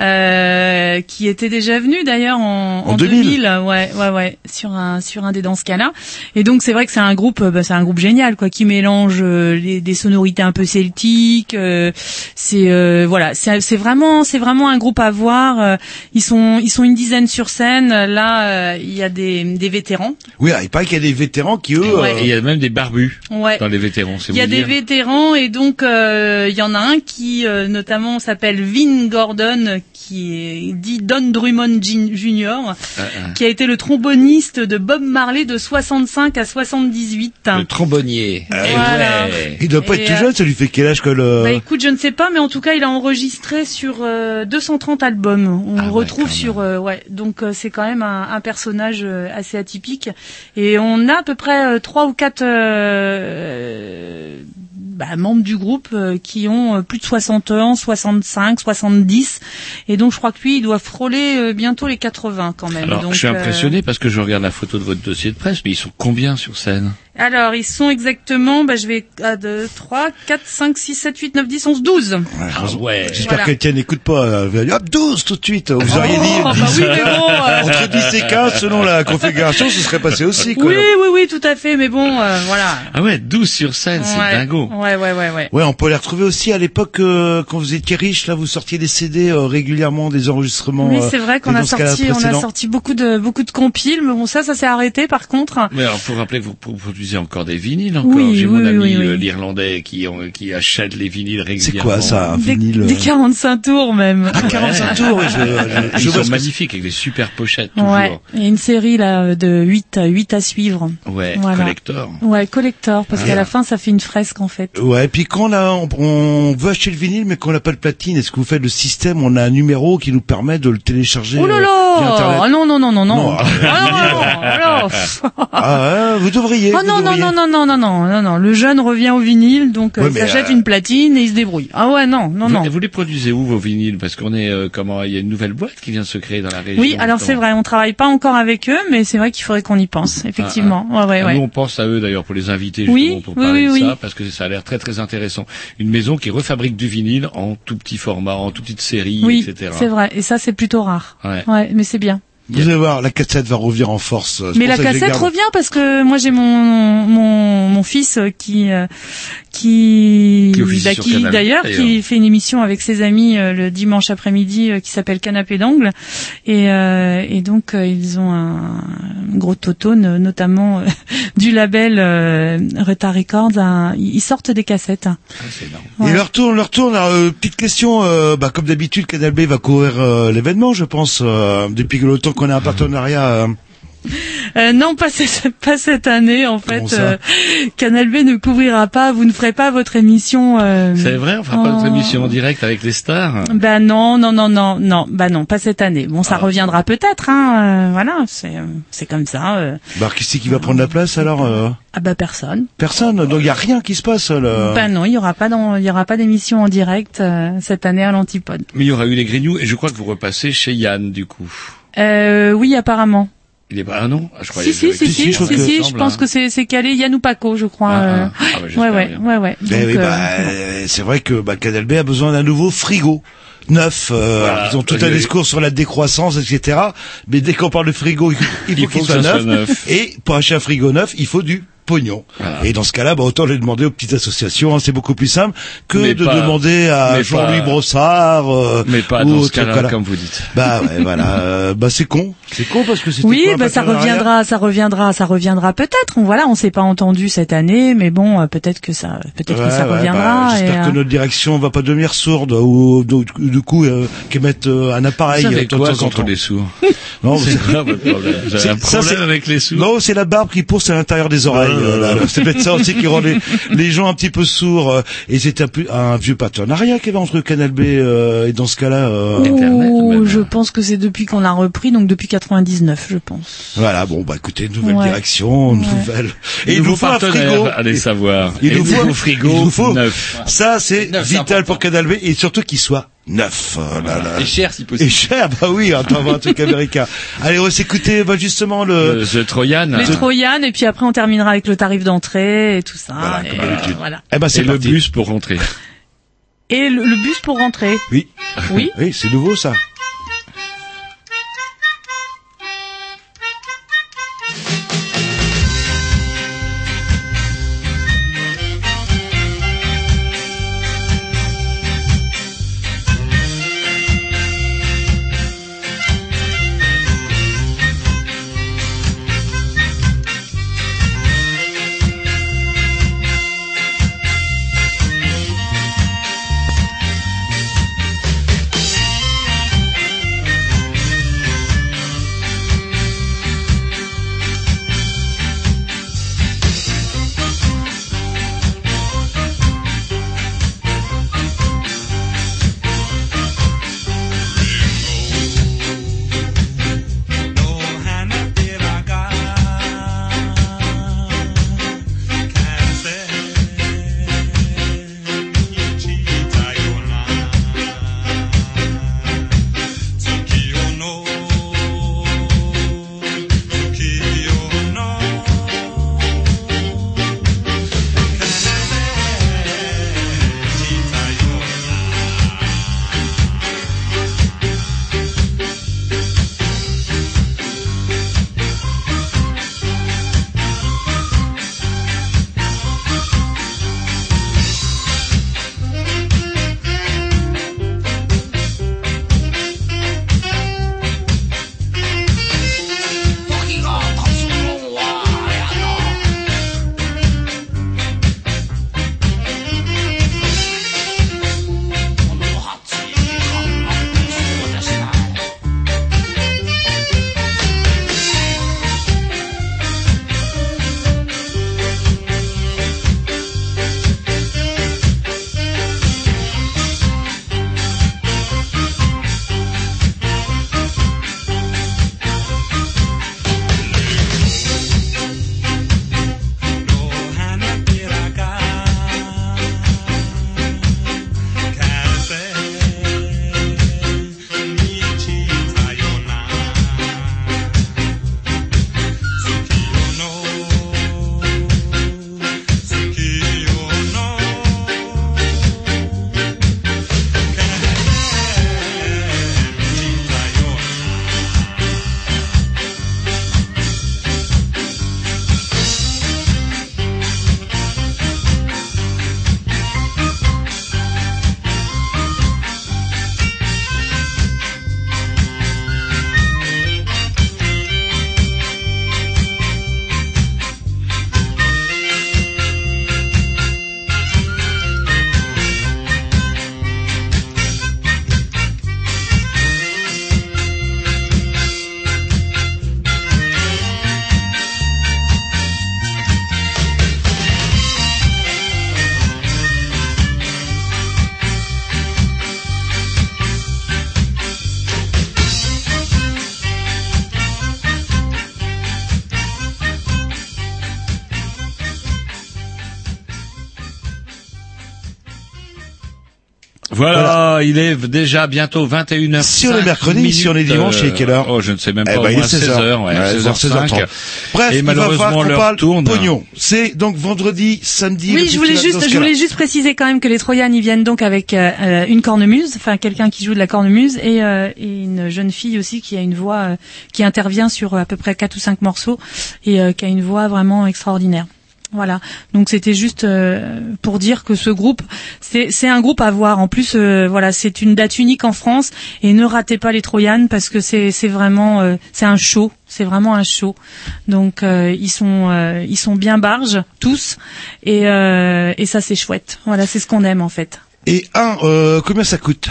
euh, qui était déjà venu d'ailleurs en, En 2000. ouais, ouais, ouais, sur un sur un des Danscala. Et donc c'est vrai que c'est un groupe, bah, c'est un groupe génial, quoi, qui mélange euh, les, des sonorités un peu celtiques. euh, c'est euh, voilà, c'est c'est vraiment c'est vraiment un groupe à voir. euh, ils sont ils sont une dizaine sur scène. Là, euh, il y a des des vétérans. Oui, il paraît qu'il y a des vétérans qui eux. Ouais. euh, Et il y a même des barbus Ouais. dans les vétérans. c'est Il y a des dire. vétérans et donc euh, il y en a un qui euh, notamment s'appelle Vin Gordon, qui est dit Don Drummond Jr., Ah, ah. qui a été le tromboniste de Bob Marley de 65 à 78. Le trombonnier. Voilà. ouais. Il doit pas Et, être tout euh, jeune, ça lui fait quel âge que le... Bah écoute, je ne sais pas, mais en tout cas, il a enregistré sur euh, 230 albums. On Ah ouais, retrouve sur, euh, ouais. Donc euh, c'est quand même un, un personnage euh, assez atypique. Et on a à peu près euh, trois ou quatre euh, bah, membres du groupe euh, qui ont euh, plus de 60 ans, 65, 70. Et donc je crois que lui, il doit frôler euh, bientôt les 80 quand même. Alors, Donc, je suis impressionné parce que je regarde la photo de votre dossier de presse, mais ils sont combien sur scène? Alors, ils sont exactement, bah, je vais à 2, 3, 4, 5, 6, 7, 8, 9, 10, 11, 12. Ah ouais. J'espère Voilà. qu'Étienne n'écoute pas. euh, Hop, 12 tout de suite. Vous auriez dit... Oh, bah oui, mais bon, euh, Entre 10 et 15, selon la configuration, ce serait passé aussi. Quoi. Oui, oui, oui, tout à fait, mais bon, euh, voilà. Ah ouais, 12 sur scène, c'est Ouais. dingo. Ouais, ouais, ouais, ouais. Ouais, on peut les retrouver aussi à l'époque euh, quand vous étiez riche. Là, vous sortiez des CD euh, régulièrement, des enregistrements. Oui, c'est vrai qu'on a sorti, on a sorti beaucoup de, beaucoup de compiles, mais bon, ça, ça s'est arrêté, par contre. Mais alors, faut rappeler que vous vous produisez encore des vinyles encore. Oui, J'ai oui, mon oui, ami oui, oui. l'Irlandais qui, achète les vinyles C'est régulièrement. quoi ça, un Des, vinyle euh, des 45 tours, même. Ah, 45 tours, je, je, Ils je vois sont magnifiques avec des super pochettes toujours. Ouais. Et une série, là, de 8, à 8 à suivre. Ouais, Voilà. collector. Ouais, collector, parce Ah. qu'à la fin, ça fait une fresque, en fait. c'est. Ouais, et puis quand on, a, on, on veut acheter le vinyle, mais qu'on n'a pas de platine, est-ce que vous faites le système On a un numéro qui nous permet de le télécharger Oh là euh, via là Internet Ah non, non, non, non, non. Non. Ah non, non, non, non. Ah, vous devriez. Oh non, non, non, non, non, non, non, non, non. Le jeune revient au vinyle, donc euh, Ouais, il mais, s'achète euh, une platine et il se débrouille. Ah ouais, non, non, vous, non. vous les produisez où vos vinyles? Parce qu'on est euh, comment Il y a une nouvelle boîte qui vient de se créer dans la région. Oui, alors c'est vrai, on travaille pas encore avec eux, mais c'est vrai qu'il faudrait qu'on y pense, effectivement. Ouais, ouais, Ah, ouais. Nous, on pense à eux d'ailleurs pour les inviter Oui, justement pour oui, parler oui, de oui. ça parce que ça a l'air très très intéressant. Une maison qui refabrique du vinyle en tout petit format, en toute petite série, Oui, etc. c'est vrai, et ça c'est plutôt rare. Ouais. Ouais, mais c'est bien. Vous allez voir, la cassette va revenir en force. C'est Mais la cassette revient parce que moi j'ai mon mon mon fils euh, qui euh, qui Qui bah, qui d'ailleurs qui fait une émission avec ses amis euh, le dimanche après-midi euh, qui s'appelle Canapé d'angle et euh, et donc euh, ils ont un, gros totone euh, notamment euh, du label euh, Reta Records un- ils sortent des cassettes. Ah, c'est énorme. Ouais. Et leur tourne, leur tourne. Alors, euh, petite question, euh, bah, comme d'habitude, Canal B va courir euh, l'événement, je pense, euh, depuis que le temps qu'on a un partenariat. euh, Euh, non, pas cette, pas cette année en fait. Euh, Canal B ne couvrira pas. Vous ne ferez pas votre émission. euh, C'est vrai, on fera pas notre émission en direct avec les stars. Bah non, non, non, non, non, bah non, pas cette année. Bon, Ah. ça reviendra peut-être, hein. euh, voilà, c'est euh, c'est comme ça. euh. bah, qui c'est qui va prendre la place alors euh Ah bah personne. Personne. Donc il y a rien qui se passe. Là. Bah non, il y aura pas il y aura pas d'émission en direct euh, cette année à l'Antipode. Mais il y aura eu les Grignoux et je crois que vous repassez chez Yann du coup. Euh, oui, apparemment. Il est pas ah non, je croyais Si si si si, je pense que c'est c'est calé Yann ou Paco, je crois. Ah, euh. ah. Ah, bah, ouais ouais ouais ouais. Ben euh, bah, euh, c'est vrai que bah, Canal B a besoin d'un nouveau frigo neuf. euh, Voilà. Ils ont tout un discours sur la décroissance, etc. Mais dès qu'on parle de frigo, il faut Il faut qu'il que soit ça soit neuf. neuf. Et pour acheter un frigo neuf, il faut du pognon. Voilà. Et dans ce cas-là, bah, autant les demander aux petites associations. hein, c'est beaucoup plus simple que Mais de pas- demander à Jean-Louis pas- Brossard. euh, Mais pas ou dans ce cas-là, comme vous dites. Bah ouais, voilà. Euh, bah c'est con, c'est con parce que c'était Oui, quoi, bah ça reviendra, ça reviendra, ça reviendra peut-être. On voilà, on s'est pas entendu cette année, mais bon, euh, peut-être que ça, peut-être Ouais, que ça ouais, reviendra. bah, J'espère et, que euh, notre direction va pas devenir sourde ou du, du coup euh, qu'ils mettent euh, un appareil Vous temps quoi contre temps. les sourds? Non, C'est c'est- votre problème C'est- un problème c'est- avec les sourds? Non, c'est la barbe qui pousse à l'intérieur des oreilles. Ah, euh, là, là. C'est peut-être ça aussi qui rend les, les gens un petit peu sourds. euh, Et c'est un, un vieux partenariat qu'il y avait entre Canal B euh, et dans ce cas-là. euh, Oh, même. je pense que c'est depuis qu'on a repris, donc depuis 99, je pense. Voilà, bon, bah écoutez, nouvelle Ouais. direction, Ouais. nouvelle. Et il nous nouveau faut un partenaire, frigo. allez savoir. Il Et nous faut nouveau un frigo il nous faut- neuf. Ça, c'est vital important. pour Canal B et surtout qu'il soit Neuf. oh là là. Et cher, si possible. Et cher, bah oui, attends, on va un truc américain. Allez, on va s'écouter bah, justement le... Le- The Trojan. Les Troyanes, et puis après on terminera avec le tarif d'entrée et tout ça. Voilà, et, comme d'habitude. euh, voilà. Eh ben, c'est Et le bus pour rentrer. Et le, le bus pour rentrer. Oui. Oui. Oui, c'est nouveau ça. Il est déjà bientôt 21h. Si on est mercredi, si on est dimanche, il est quelle heure Oh, je ne sais même Eh pas. ben, au il est moins 16 heures. 16h, ouais, Ouais, 16h05. 16h30. Bref, et il va falloir malheureusement qu'on l'heure parle tourne. pognon. C'est donc vendredi, samedi. Oui, je voulais juste, je voulais juste préciser quand même que les Troyanes, ils viennent donc avec euh, euh, une cornemuse, enfin quelqu'un qui joue de la cornemuse et, euh, et une jeune fille aussi qui a une voix euh, qui intervient sur euh, à peu près quatre ou cinq morceaux et euh, qui a une voix vraiment extraordinaire. Voilà. Donc c'était juste euh, pour dire que ce groupe, c'est un groupe à voir. En plus, euh, voilà, c'est une date unique en France et ne ratez pas les Troyanes parce que c'est vraiment euh, c'est un show. C'est vraiment un show. Donc ils sont ils sont bien barges tous et et ça c'est chouette. Voilà, c'est ce qu'on aime en fait. Et un, combien ça coûte?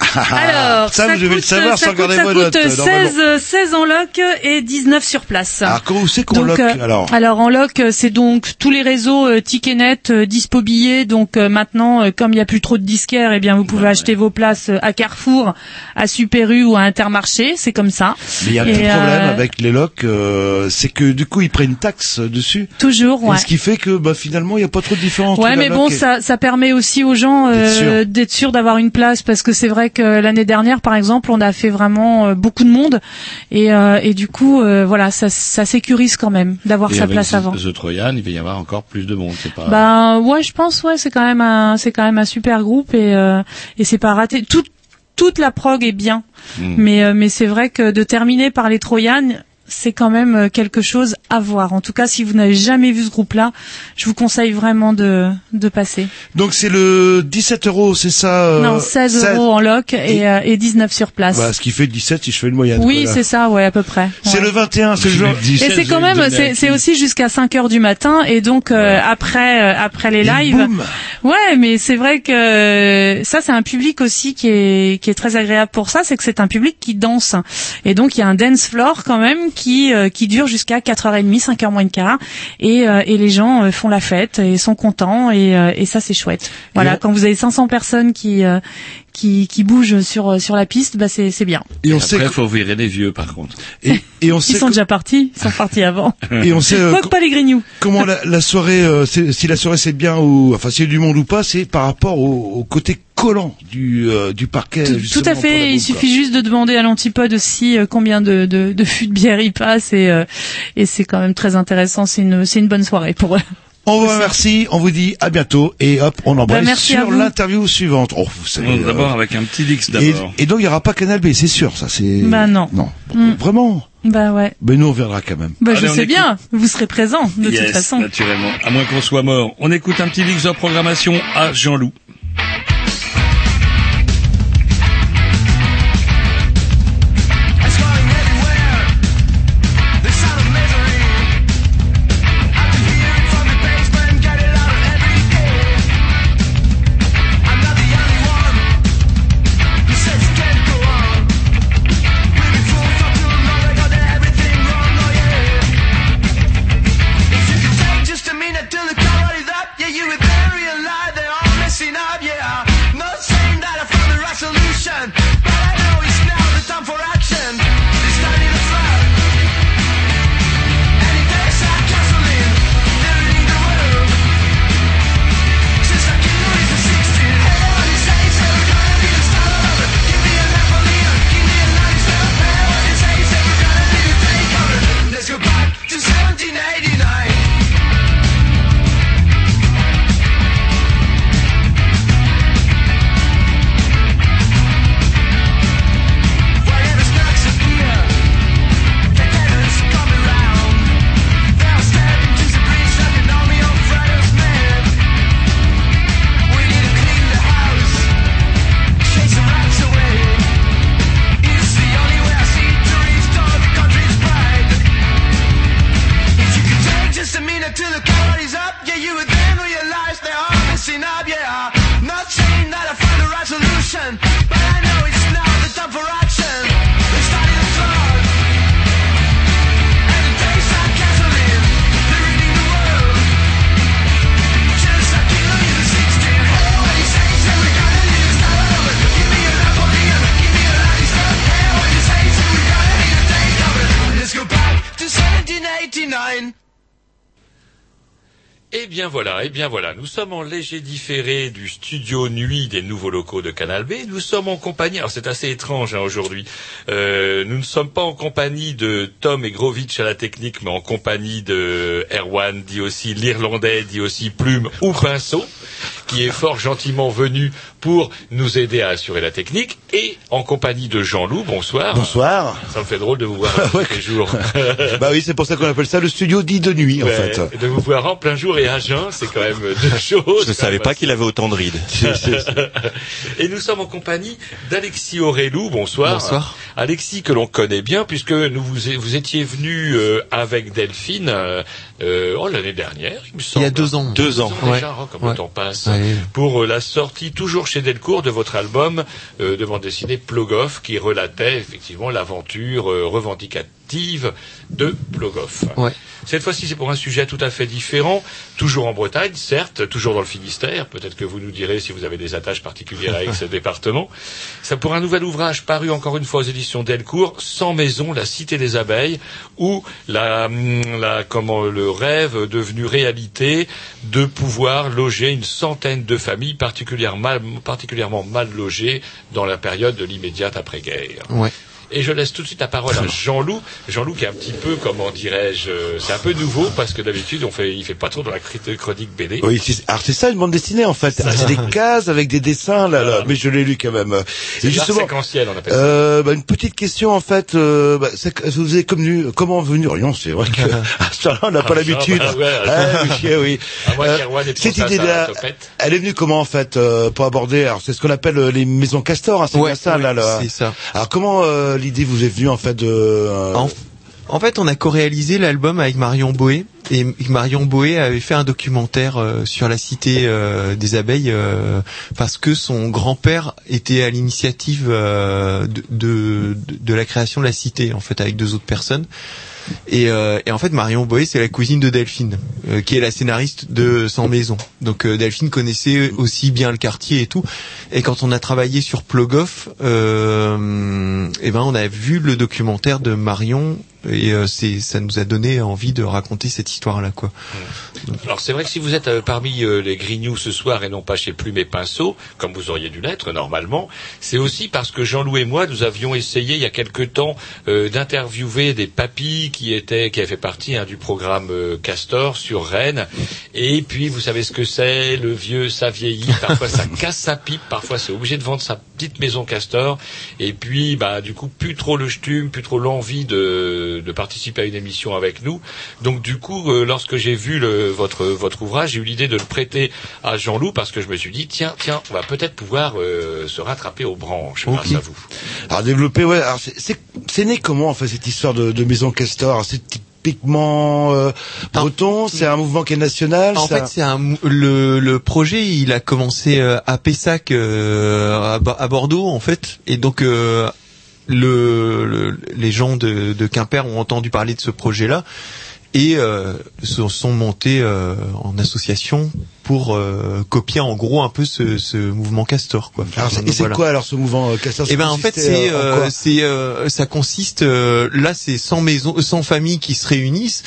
Alors, ça, vous devez le savoir ça sans coûte, ça coûte notes, euh, 16, euh, 16 en loc et 19 sur place. Alors, comment c'est qu'on lock euh, alors en loc, euh, c'est donc tous les réseaux Ticketnet, Dispo Billets. Donc maintenant, comme il n'y a plus trop de disquaires, eh bien vous pouvez acheter vos places à Carrefour, à Super U ou à Intermarché. C'est comme ça. Mais il y a un Et, petit problème avec les locks, euh, c'est que du coup ils prennent une taxe dessus. Toujours, ouais. Et ce qui fait que bah, finalement il n'y a pas trop de différence. Ouais, mais bon, et- ça, ça permet aussi aux gens euh, d'être sûrs d'avoir une place parce que c'est vrai que l'année dernière, par exemple, on a fait vraiment euh, beaucoup de monde et, euh, et du coup, euh, voilà, ça, ça sécurise quand même d'avoir sa place avant. The Trojan, il va y avoir encore plus de monde. C'est pas. Ben ouais, je pense ouais, c'est quand même un c'est quand même un super groupe et euh, et c'est pas raté. Toute toute la prog est bien, Mm. mais euh, mais c'est vrai que de terminer par les Troyanes c'est quand même euh, quelque chose à voir. En tout cas, si vous n'avez jamais vu ce groupe-là, je vous conseille vraiment de, de passer. Donc c'est le 17 euros, c'est ça euh, non, 16 16. euros en loc et, euh, et 19 sur place. Bah, ce qui fait 17 si je fais une moyenne. oui, c'est ça, ouais, à peu près. C'est le 21, c'est le jour. Et c'est quand même, c'est c'est aussi jusqu'à 5 heures du matin et donc euh, après euh, après les lives. Ouais, mais c'est vrai que euh, ça c'est un public aussi qui est qui est très agréable pour ça, c'est que c'est un public qui danse et donc il y a un dance floor quand même qui euh, qui dure jusqu'à 4h30, 5h moins de quart et euh, et les gens euh, font la fête et sont contents et euh, et ça c'est chouette. Voilà, on- quand vous avez 500 personnes qui euh, qui qui bougent sur sur la piste, bah c'est c'est bien. Et on Après, sait que- faut virer les vieux, par contre. Et, et on Ils sait sont que- déjà partis, ils sont partis avant. Et on sait euh, pas les grignoux. comment la, la soirée, euh, si la soirée c'est bien ou enfin s'il y a du monde ou pas, c'est par rapport au, au côté collant du euh, du parquet. Tout, à fait. Il suffit juste de demander à l'antipode aussi euh, combien de, de, de fûts de bière il passe et, euh, et c'est quand même très intéressant. C'est une, c'est une bonne soirée pour eux. On vous remercie, on vous dit à bientôt et hop, on Bah, à sur l'interview suivante. Oh, vous savez, Non, D'abord euh, avec un petit Dix d'abord. et donc il y aura pas Canal B, c'est sûr, ça c'est. Bah non. Non, Mm. vraiment. Bah ouais. Mais nous on viendra quand même. Bah Allez, je sais écoute. bien. Vous serez présent de yes, toute façon. naturellement. À moins qu'on soit mort. On écoute un petit Dix de programmation à Jean-Loup. Bien voilà, eh bien voilà, nous sommes en léger différé du studio nuit des nouveaux locaux de Canal B. Nous sommes en compagnie, alors c'est assez étrange hein, aujourd'hui, euh, nous ne sommes pas en compagnie de Tom et Grovitch à la technique, mais en compagnie de Erwan, dit aussi l'Irlandais, dit aussi Plume ou Pinceau, qui est fort gentiment venu pour nous aider à assurer la technique, et en compagnie de Jean-Loup, bonsoir. Bonsoir. Ça me fait drôle de vous voir tous les jours. bah oui, c'est pour ça qu'on appelle ça le studio dit de nuit en fait. De vous voir en plein jour et à jeun, c'est quand même deux choses. Je ne savais pas qu'il avait autant de rides. Et nous sommes en compagnie d'Alexis Aurélou. Bonsoir. Bonsoir. Alexis que l'on connaît bien puisque nous vous, vous étiez venu euh, avec Delphine euh, euh, oh, l'année dernière, il me semble. Il y a deux ans. Deux ans Ouais. déjà, oh, comme Ouais. le temps passe. Ouais, Pour euh, la sortie toujours chez Delcourt de votre album euh, de bande dessinée Plogoff qui relatait effectivement l'aventure euh, de Plogoff. Ouais. Cette fois-ci, c'est pour un sujet tout à fait différent, toujours en Bretagne, certes, toujours dans le Finistère. Peut-être que vous nous direz si vous avez des attaches particulières avec ce département. C'est pour un nouvel ouvrage paru encore une fois aux éditions Delcourt, Sans maison, la cité des abeilles, où la, hum, la, comment, le rêve devenu réalité de pouvoir loger une centaine de familles particulièrement mal, particulièrement mal logées dans la période de l'immédiate après-guerre. Ouais. Et je laisse tout de suite la parole à Jean-Loup. Jean-Loup qui est un petit peu, comment dirais-je, euh, c'est un peu nouveau parce que d'habitude on fait, il fait pas trop dans la crit- chronique BD. Oui, c'est- alors c'est ça une bande dessinée en fait. C'est des cases avec des dessins là, là. mais je l'ai lu quand même. C'est Et justement, séquentiel, on appelle ça. euh, bah, une petite question en fait. Euh, bah, vous avez connu comment venurions C'est vrai que à ce temps-là on n'a pas Ah, l'habitude. bah, ouais, Ah, oui. Euh, cette idée-là, elle est venue comment en fait euh, pour aborder Alors c'est ce qu'on appelle euh, les maisons castors, hein, c'est Ouais, ça ouais, là. là. c'est ça. Alors comment euh, l'idée vous en fait de euh, En, fait, on a co-réalisé l'album avec Marion Boé et Marion Boé avait fait un documentaire euh, sur la cité euh, des abeilles parce que son grand-père était à l'initiative de la création de la cité en fait avec deux autres personnes. Et, euh, et en fait, Marion Boé, c'est la cousine de Delphine, euh, qui est la scénariste de Sans Maison. Donc euh, Delphine connaissait aussi bien le quartier et tout. Et quand on a travaillé sur Plogoff, eh ben on a vu le documentaire de Marion et euh, c'est ça nous a donné envie de raconter cette histoire-là, quoi. Alors c'est vrai que si vous êtes euh, parmi euh, les grignoux ce soir et non pas chez Plume et Pinceau, comme vous auriez dû l'être normalement, c'est aussi parce que Jean-Loup et moi, nous avions essayé il y a quelque temps d'interviewer des papis qui étaient, qui avaient fait partie hein, du programme Castor sur Rennes. Et puis vous savez ce que c'est, le vieux, ça vieillit, parfois ça casse sa pipe, parfois c'est obligé de vendre sa petite maison Castor. Et puis bah du coup plus trop le ch'tume, plus trop l'envie de, de participer à une émission avec nous. Donc du coup, euh, lorsque j'ai vu le, votre votre ouvrage, j'ai eu l'idée de le prêter à Jean-Loup parce que je me suis dit tiens tiens, on va peut-être pouvoir euh, se rattraper aux branches grâce à vous. Alors développer, ouais. Alors c'est- c'est c'est né comment en fait cette histoire de, de maison castor? C'est typiquement euh, breton? C'est un mouvement qui est national. En ça- fait, c'est un le, le projet, il a commencé euh, à Pessac, euh, à, à Bordeaux, en fait, et donc euh, le, le- les gens de, de Quimper ont entendu parler de ce projet-là et euh, se sont montés euh, en association pour euh, copier en gros un peu ce, ce mouvement Castor, quoi. Alors, et c'est voilà. quoi alors ce mouvement euh, castor? Eh ben en fait c'est euh, en euh, c'est euh, ça consiste euh, là c'est 100 maisons 100 familles qui se réunissent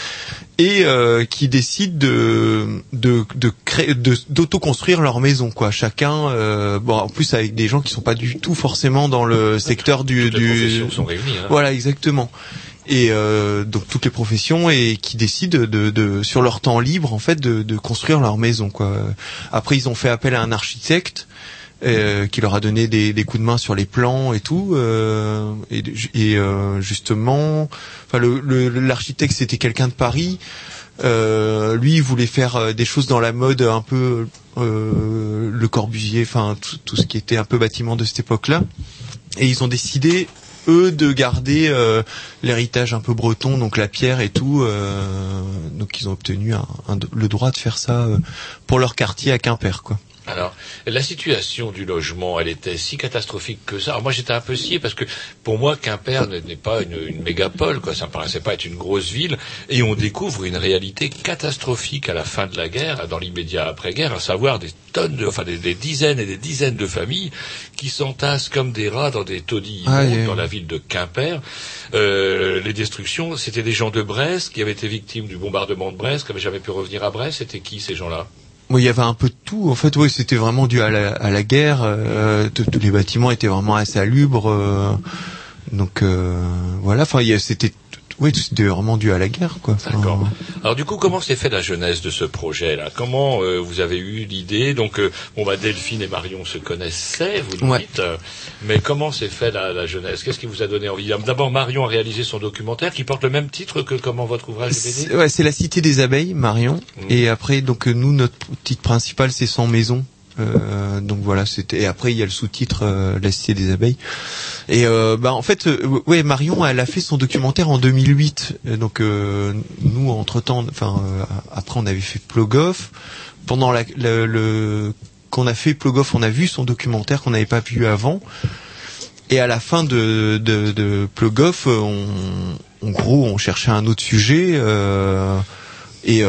et euh, qui décident de de de créer de d'auto-construire leur maison quoi chacun euh, bon en plus avec des gens qui sont pas du tout forcément dans le secteur du Toutes les du sont réunies. Hein. voilà exactement et euh, donc toutes les professions et qui décident de, sur leur temps libre en fait de, construire leur maison quoi. Après ils ont fait appel à un architecte euh, qui leur a donné des, coups de main sur les plans et tout euh, et, justement l'architecte c'était quelqu'un de Paris lui il voulait faire des choses dans la mode un peu le Corbusier enfin tout, ce qui était un peu bâtiment de cette époque là et ils ont décidé eux de garder euh, l'héritage un peu breton donc la pierre et tout euh, donc ils ont obtenu un- le droit de faire ça euh, pour leur quartier à Quimper quoi Alors, la situation du logement, elle était si catastrophique que ça. Alors moi, j'étais un peu scié parce que pour moi, Quimper n'est pas une, une mégapole, quoi. Ça me paraissait pas être une grosse ville. Et on découvre une réalité catastrophique à la fin de la guerre, dans l'immédiat après-guerre, à savoir des tonnes, de, enfin des, des dizaines et des dizaines de familles qui s'entassent comme des rats dans des taudis Ah, dans la ville de Quimper. Euh, les destructions, c'était des gens de Brest qui avaient été victimes du bombardement de Brest, qui n'avaient jamais pu revenir à Brest. C'était qui ces gens-là? Il y avait un peu de tout. En fait, oui, c'était vraiment dû à la, à la guerre. euh, tous les bâtiments étaient vraiment insalubres. euh, donc euh, voilà. Enfin, c'était, oui, c'était vraiment dû à la guerre, quoi. Enfin, D'accord. Alors du coup, comment s'est fait la genèse de ce projet-là? Comment euh, vous avez eu l'idée? Donc, euh, bon, bah, Delphine et Marion se connaissaient, vous le dites, euh, mais comment s'est fait la, la genèse Qu'est-ce qui vous a donné envie? D'abord, Marion a réalisé son documentaire qui porte le même titre que comment votre ouvrage BD ouais, c'est la cité des abeilles, Marion. Mhm. Et après, donc euh, nous, notre titre principal, c'est Sans maison. Euh, donc voilà, c'était. Et après, il y a le sous-titre euh, La cité des abeilles. Et euh, bah en fait, euh, ouais, Marion, elle a fait son documentaire en 2008. Et donc euh, nous, entre temps, enfin après, on avait fait Plogoff. Pendant la, le, le qu'on a fait Plug Off, on a vu son documentaire qu'on n'avait pas vu avant. Et à la fin de, de, de Plug Off, euh, on, en gros, on cherchait un autre sujet. et,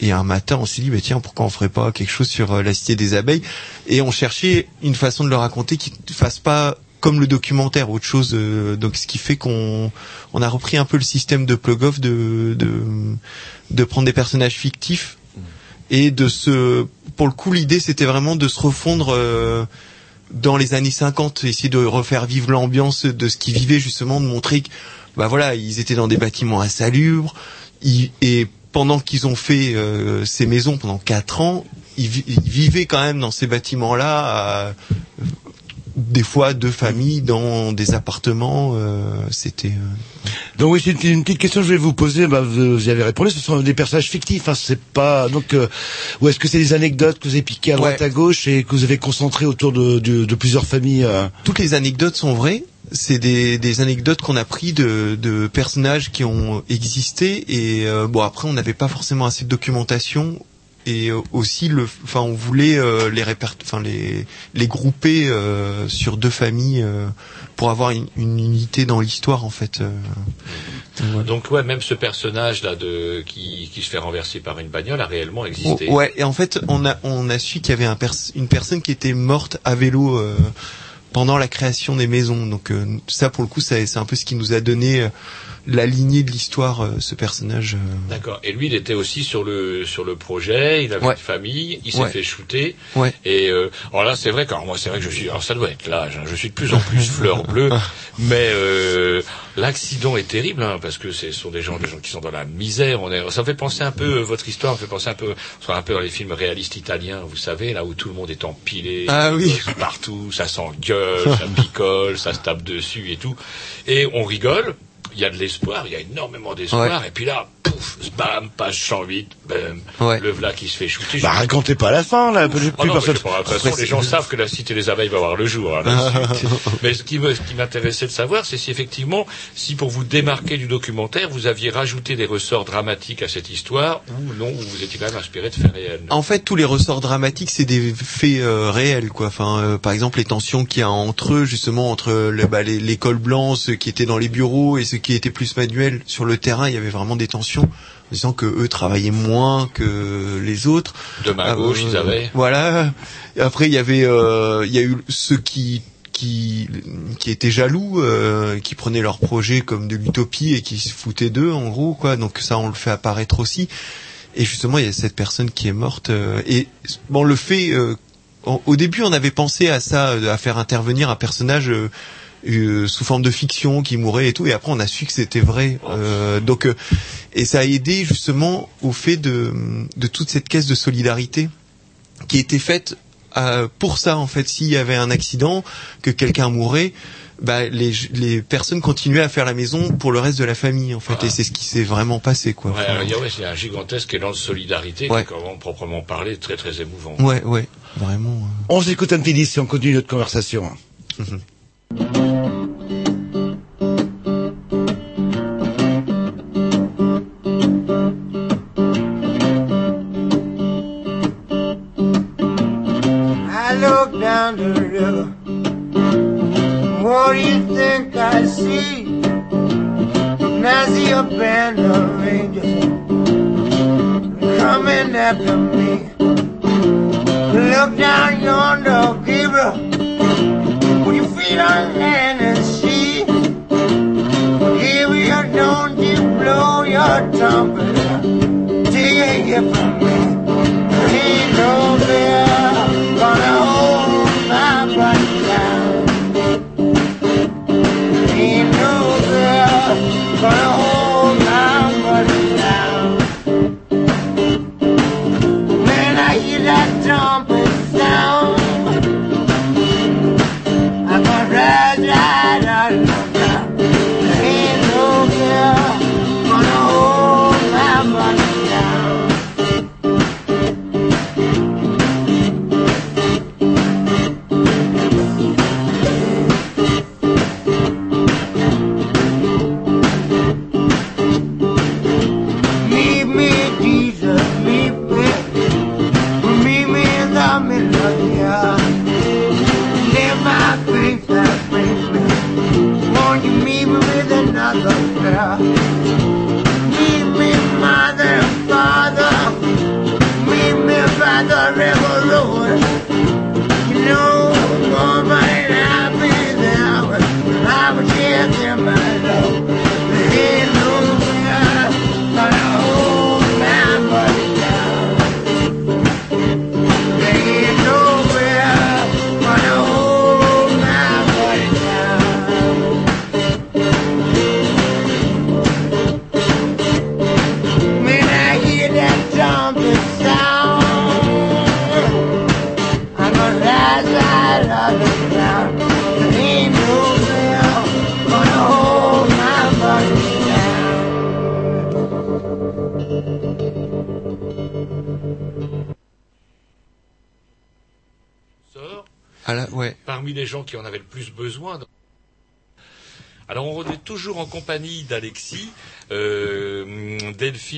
et un matin, on s'est dit, bah, tiens, pourquoi on ferait pas quelque chose sur euh, la cité des abeilles? Et on cherchait une façon de le raconter qui ne fasse pas comme le documentaire, autre chose. euh, donc, ce qui fait qu'on on a repris un peu le système de Plug Off de, de, de prendre des personnages fictifs et de se pour le coup l'idée c'était vraiment de se refondre euh, dans les années 50 essayer de refaire vivre l'ambiance de ce qu'ils vivaient justement de montrer que bah voilà ils étaient dans des bâtiments insalubres ils- et pendant qu'ils ont fait euh, ces maisons pendant quatre ans ils, vi- ils vivaient quand même dans ces bâtiments là des fois deux familles dans des appartements euh, c'était euh, Donc oui, c'est une, une petite question que je vais vous poser. Bah, vous, vous y avez répondu. Ce sont des personnages fictifs. Hein, c'est pas donc. euh, ou est-ce que c'est des anecdotes que vous avez piquées à droite à gauche et que vous avez concentrées autour de, de, de plusieurs familles euh, toutes les anecdotes sont vraies. C'est des, des anecdotes qu'on a pris de, de personnages qui ont existé et euh, bon après on n'avait pas forcément assez de documentation et euh, aussi le, enfin on voulait euh, les enfin les les grouper euh, sur deux familles euh, pour avoir une, une unité dans l'histoire en fait. euh. Donc ouais, même ce personnage là de qui, qui se fait renverser par une bagnole a réellement existé. Ouais, et en fait, on a on a su qu'il y avait un pers- une personne qui était morte à vélo euh, pendant la création des maisons. Donc euh, ça, pour le coup, c'est un peu ce qui nous a donné euh, la lignée de l'histoire, euh, ce personnage. euh. D'accord. Et lui, il était aussi sur le sur le projet. Il avait Ouais. une famille. Il s'est Ouais. fait shooter. Ouais. Et euh, alors là, c'est vrai. qu'alors moi, c'est vrai que je suis. Alors ça doit être l'âge. hein, je suis de plus en plus fleur bleue. mais euh, l'accident est terrible hein, parce que ce sont des gens, des gens qui sont dans la misère. On est. Ça me fait penser un peu. Votre histoire me fait penser un peu. On un peu dans les films réalistes italiens. Vous savez, là où tout le monde est empilé. Ah oui. Partout, ça s'engueule, ça picole, ça se tape dessus et tout. Et on rigole. Il y a de l'espoir, il y a énormément d'espoir. Ouais. Et puis là, pouf, bam, page 108, bam, Ouais. le v'là qui se fait shooter. Bah racontez pas la fin là. Plus, Oh plus non, personne. pas, de toute façon, les gens savent que la cité des abeilles va voir le jour. hein, mais ce qui m'intéressait de savoir, c'est si effectivement, si pour vous démarquer du documentaire, vous aviez rajouté des ressorts dramatiques à cette histoire, ou non, ou vous étiez quand même inspiré de faits réels. En fait, tous les ressorts dramatiques, c'est des faits euh, réels, quoi. Enfin, euh, par exemple, les tensions qu'il y a entre eux, justement, entre le, bah, les- l'école blanche, ceux qui étaient dans les bureaux et ceux qui étaient plus manuels sur le terrain, il y avait vraiment des tensions, en disant que eux travaillaient moins que les autres. De main Ah, gauche, euh, ils avaient. Voilà. Et après, il y avait, euh, il y a eu ceux qui qui qui étaient jaloux, euh, qui prenaient leur projet comme de l'utopie et qui se foutaient d'eux, en gros, quoi. Donc ça, on le fait apparaître aussi. Et justement, il y a cette personne qui est morte. euh, et bon, le fait, euh, au au début, on avait pensé à ça, euh, à faire intervenir un personnage euh, sous forme de fiction qui mourait et tout. Et après, on a su que c'était vrai. Euh, donc, euh, et ça a aidé justement au fait de de toute cette caisse de solidarité qui était faite euh, pour ça en fait. S'il y avait un accident, que quelqu'un mourait. Bah, les, les personnes continuaient à faire la maison pour le reste de la famille en fait et c'est ce qui s'est vraiment passé quoi. Ouais, Enfin, alors, il y a, ouais, un gigantesque élan de solidarité, Ouais. qui est vraiment proprement parlé, très très émouvant. ouais ouais vraiment. euh. On s'écoute un petit disque et on continue notre conversation. I down the river. What do you think I see? And I see a band of angels coming after me. Look down yonder, Gabriel. Put your feet on land and see. Gabriel, don't you blow your trumpet. Take a gift from me. Ain't no bear gonna 你干呀 toujours en compagnie d'Alexis.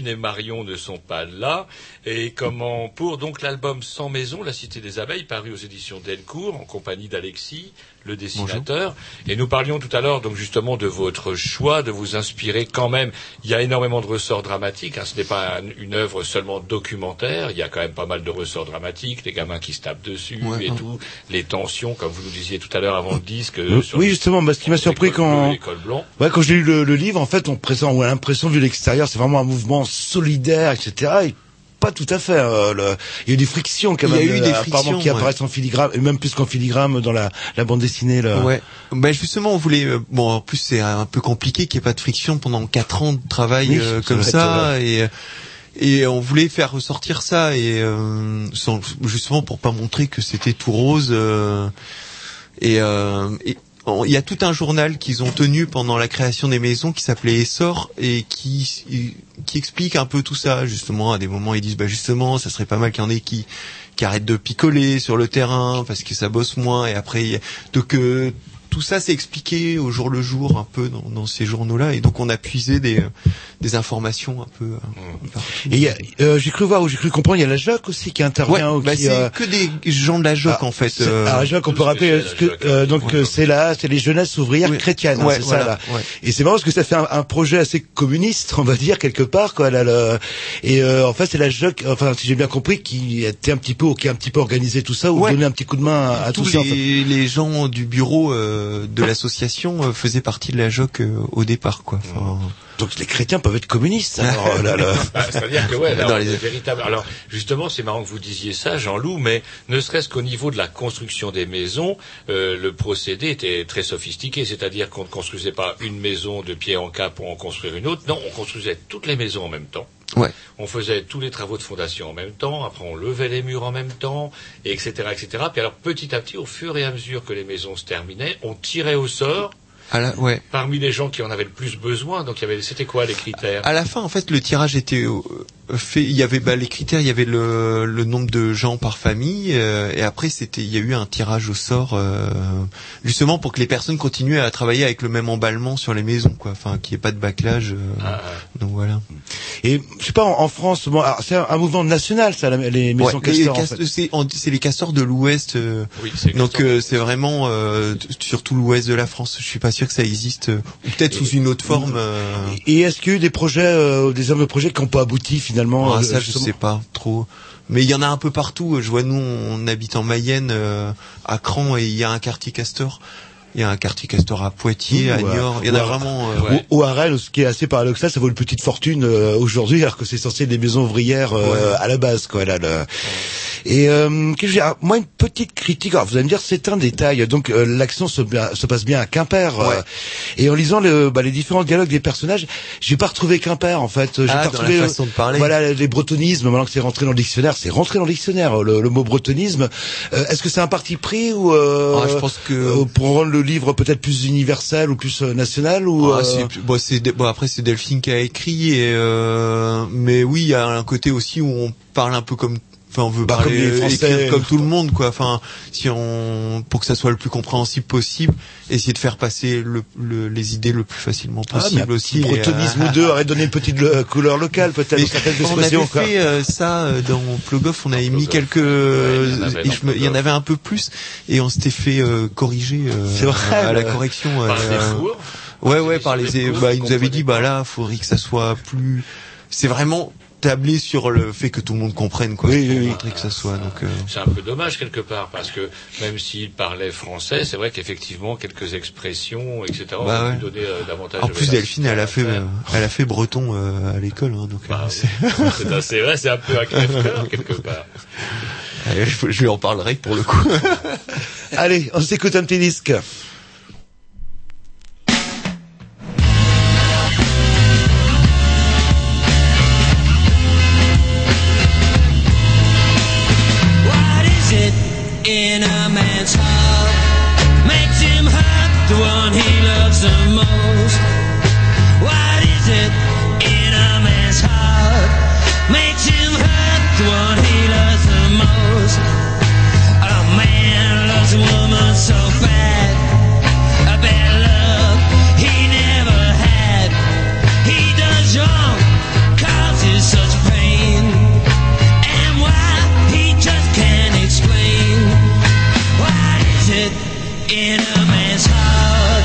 Delphine et Marion ne sont pas là. Et comment pour donc l'album Sans maison, La Cité des Abeilles, paru aux éditions Delcourt, en compagnie d'Alexis, le dessinateur. Et nous parlions tout à l'heure donc justement de votre choix de vous inspirer quand même. Il y a énormément de ressorts dramatiques. Hein. Ce n'est pas un- une œuvre seulement documentaire. Il y a quand même pas mal de ressorts dramatiques, les gamins qui se tapent dessus Ouais. et tout, les tensions, comme vous nous disiez tout à l'heure avant le disque. Euh, sur oui, justement, bah, ce qui m'a surpris quand, ouais, quand j'ai lu le, le livre, en fait, on présente, on a l'impression vu l'extérieur, c'est vraiment un mouvement solidaire, etc. Et pas tout à fait. euh, le- Il y a eu des frictions quand Il y a même, eu euh, des frictions, qui ouais. apparaissent en filigrane, et même plus qu'en filigrane dans la, la bande dessinée. Là. Ouais. Ben justement, on voulait. euh, Bon, en plus c'est un peu compliqué qu'il n'y ait pas de friction pendant quatre ans de travail Oui, euh, comme ça euh, et et on voulait faire ressortir ça et sans, justement pour pas montrer que c'était tout rose et, et il y a tout un journal qu'ils ont tenu pendant la création des maisons qui s'appelait Essor et qui qui explique un peu tout ça justement. À des moments ils disent bah justement ça serait pas mal qu'il y en ait qui qui arrêtent de picoler sur le terrain parce que ça bosse moins. Et après donc euh, tout ça c'est expliqué au jour le jour un peu dans, dans ces journaux-là et donc on a puisé des des informations un peu. euh, Et il y a, euh, j'ai cru voir ou j'ai cru comprendre, il y a la JOC aussi qui intervient. Ouais, ou bah qui, c'est euh, que des gens de la JOC en fait. euh, alors, la JOC, on peut rappeler ce que, euh, donc euh, c'est là, c'est les jeunesses ouvrières chrétiennes, hein, Ouais, c'est voilà, ça là. ouais. Et c'est marrant parce que ça fait un, un projet assez communiste, on va dire quelque part, quoi. Là, le- et euh, en fait, c'est la JOC, enfin si j'ai bien compris, qui était un petit peu, qui a un petit peu organisé tout ça, ou Ouais. donné un petit coup de main à, à tous tout ça. en fait. les, les gens du bureau euh, de l'association euh, faisaient partie de la JOC euh, au départ quoi. Enfin, Donc les chrétiens peuvent être communistes. Alors, euh, là, là. Bah, C'est-à-dire que ouais, les- véritable. Alors justement, c'est marrant que vous disiez ça, Jean-Loup, mais ne serait-ce qu'au niveau de la construction des maisons, euh, le procédé était très sophistiqué. C'est-à-dire qu'on ne construisait pas une maison de pied en cap pour en construire une autre. Non, on construisait toutes les maisons en même temps. On faisait tous les travaux de fondation en même temps. Après, on levait les murs en même temps, et etc., etc. Puis alors, petit à petit, au fur et à mesure que les maisons se terminaient, on tirait au sort la, ouais. parmi les gens qui en avaient le plus besoin. Donc, il y avait, c'était quoi les critères? À la fin, en fait, le tirage était euh, fait. Il y avait bah, les critères, il y avait le, le nombre de gens par famille, euh, et après c'était, il y a eu un tirage au sort, euh, justement pour que les personnes continuent à travailler avec le même emballement sur les maisons, quoi. Enfin, qu'il n'y ait pas de backlage. euh, Ah, donc voilà. Et je sais pas en, en France, bon, c'est un, un mouvement national, ça, la- les maisons Ouais, castors. en fait. c'est les castors de l'Ouest. euh, Oui, donc euh, c'est vraiment euh, t- sur tout l'Ouest de la France. Je suis pas sûr que ça existe, euh, ou peut-être sous une autre forme. euh, Et est-ce qu'il y a eu des projets, euh, des hommes de projets qui n'ont pas abouti finalement Ah, euh, ça, je justement sais pas trop. Mais il y en a un peu partout. Je vois, nous, on habite en Mayenne, euh, à Cran, et il y a un quartier castor. Il y a un quartier castor à Poitiers, à Niort. Il y en a vraiment. euh, Ou, à Rennes, ce qui est assez paradoxal, ça vaut une petite fortune euh, aujourd'hui, alors que c'est censé être des maisons ouvrières euh, à la base, quoi. Là, Et euh, Ah, moi, une petite critique. Alors, vous allez me dire, c'est un détail. Donc, euh, l'action se, passe bien à Quimper. et en lisant le, bah, les différents dialogues des personnages, j'ai pas retrouvé Quimper, en fait. J'ai Ah, pas retrouvé. la façon de parler. Voilà, les bretonismes. Maintenant que c'est rentré dans le dictionnaire, c'est rentré dans le dictionnaire. Le, mot bretonisme. Euh, Est-ce que c'est un parti pris ou euh, Ah, je pense que- euh, pour rendre le livre peut-être plus universel ou plus euh, national ou Ah, euh, c'est- bon, c'est bon, après c'est Delphine qui a écrit et euh, mais oui il y a un côté aussi où on parle un peu comme enfin on veut Bah, parler comme les Français. écrire comme tout le monde quoi enfin si on pour que ça soit le plus compréhensible possible essayer de faire passer le, le- les idées le plus facilement Ah, possible un aussi Bretonisme euh, ou deux aurait donné une petite euh, couleur locale peut-être on avait quoi. fait euh, ça euh, dans Plogoff, on avait mis quelques, il y en avait et dans je me- il y en avait un peu plus, et on s'était fait euh, corriger euh, C'est vrai, à la correction. Par euh, Ouais, ouais, par les, bah, vous ils nous avaient dit, bah là, faudrait que ça soit plus, c'est vraiment tablé sur le fait que tout le monde comprenne, quoi. Oui, oui, oui. que ça soit, donc, euh, C'est un peu dommage quelque part parce que même s'il parlait français, c'est vrai qu'effectivement quelques expressions, etc. Bah auraient ouais. donner euh, davantage. en plus Delphine, elle a fait, euh, elle a fait breton euh, à l'école, hein, donc. Bah oui. c'est- assez vrai, c'est un peu un crève-cœur quelque part. Allez, je, je lui en parlerai pour le coup. Allez, on s'écoute un petit disque. In a man's heart?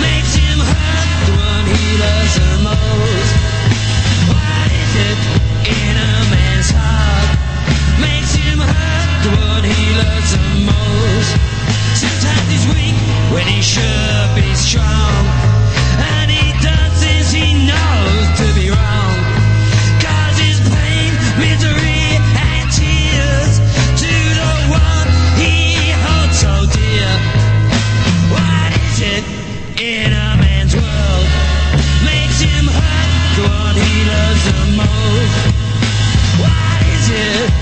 Makes him hurt the one he loves the most. What is it in a man's heart? Makes him hurt the one he loves the most. Sometimes he's weak when he should be strong. And he does things he knows to be wrong. What is it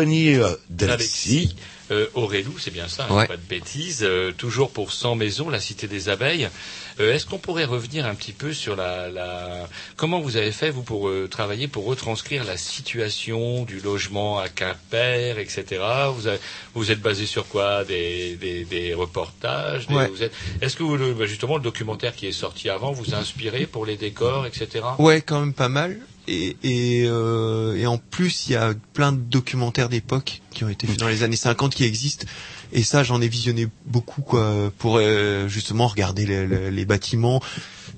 compagnie euh, d'Alexis. Euh, Aurélou, c'est bien ça, hein, pas de bêtises. euh, toujours pour 100 maisons, la cité des abeilles. Euh, Est-ce qu'on pourrait revenir un petit peu sur la, la... comment vous avez fait vous pour euh, travailler pour retranscrire la situation du logement à Quimper, etc. Vous avez- vous êtes basé sur quoi? Des, des, des reportages des- Ouais. êtes- Est-ce que vous, le- bah, justement le documentaire qui est sorti avant vous a inspiré pour les décors, etc. Ouais, quand même pas mal. Et, euh, et en plus, il y a plein de documentaires d'époque qui ont été faits dans les années 50 qui existent. Et ça, j'en ai visionné beaucoup, quoi, pour euh, justement regarder les, bâtiments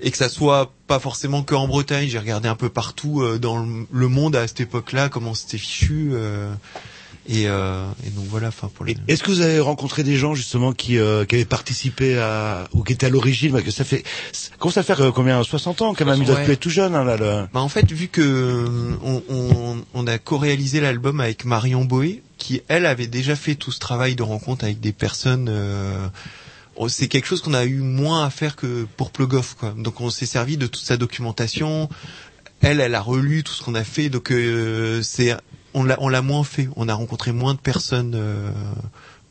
et que ça soit pas forcément que en Bretagne. J'ai regardé un peu partout euh, dans le- monde à cette époque-là comment c'était fichu. Et, euh, et donc voilà. Enfin, pour les... Est-ce que vous avez rencontré des gens justement qui, euh, qui avaient participé à ou qui étaient à l'origine? Parce que ça fait comment ça fait euh, combien 60 ans quand même il doit Ouais. tout jeune hein, là le... Bah en fait, vu que euh, on, on, on a co-réalisé l'album avec Marion Boé, qui elle avait déjà fait tout ce travail de rencontre avec des personnes. euh, on- c'est quelque chose qu'on a eu moins à faire que pour Plugoff, quoi. Donc on s'est servi de toute sa documentation. Elle, elle a relu tout ce qu'on a fait, donc euh, c'est on l'a on l'a moins fait. On a rencontré moins de personnes.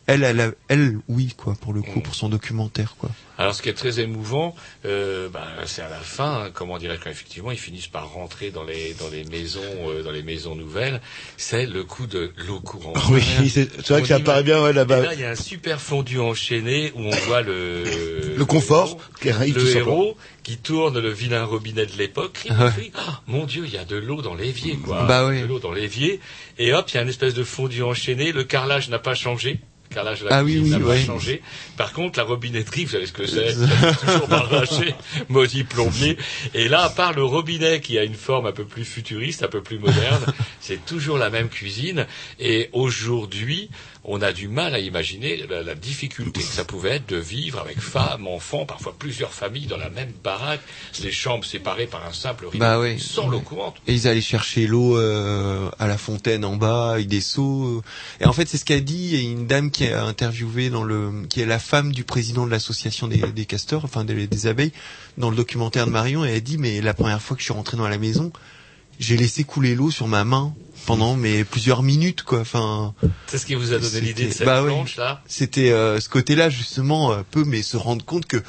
Elle, elle, elle, oui, quoi, pour le coup, pour son documentaire, quoi. Alors, ce qui est très émouvant, euh, bah, c'est à la fin, hein, comment dirais-je, quand effectivement ils finissent par rentrer dans les dans les maisons, euh, dans les maisons nouvelles, c'est le coup de l'eau courante. Oui, c'est vrai que ça imagine- paraît bien ouais là-bas. là, il y a un super fondu enchaîné où on voit le Le confort qui arrive tout le héros qui tourne le vilain robinet de l'époque. Ouais. Ah, mon Dieu, il y a de l'eau dans l'évier, quoi. Bah oui. De l'eau dans l'évier. Et hop, il y a une espèce de fondu enchaîné. Le carrelage n'a pas changé. Le carrelage de la Ah cuisine oui, n'a ouais. pas changé. Par contre, la robinetterie, vous savez ce que c'est toujours m'arracher, maudit plombier. Et là, à part le robinet qui a une forme un peu plus futuriste, un peu plus moderne, c'est toujours la même cuisine. Et aujourd'hui, on a du mal à imaginer la, la difficulté que ça pouvait être de vivre avec femmes, enfants, parfois plusieurs familles dans la même baraque, les chambres séparées par un simple rideau, Bah oui. sans l'eau courante. Et ils allaient chercher l'eau euh, à la fontaine en bas avec des seaux. Et en fait, c'est ce qu'a dit une dame qui a interviewé dans le, qui est la femme du président de l'association des, des castors, enfin des, des abeilles, dans le documentaire de Marion. Et elle a dit, mais la première fois que je suis rentré dans la maison, j'ai laissé couler l'eau sur ma main pendant mais plusieurs minutes quoi. Enfin, C'est ce qui vous a donné l'idée de cette bah là C'était euh, ce côté-là justement un peu, mais se rendre compte que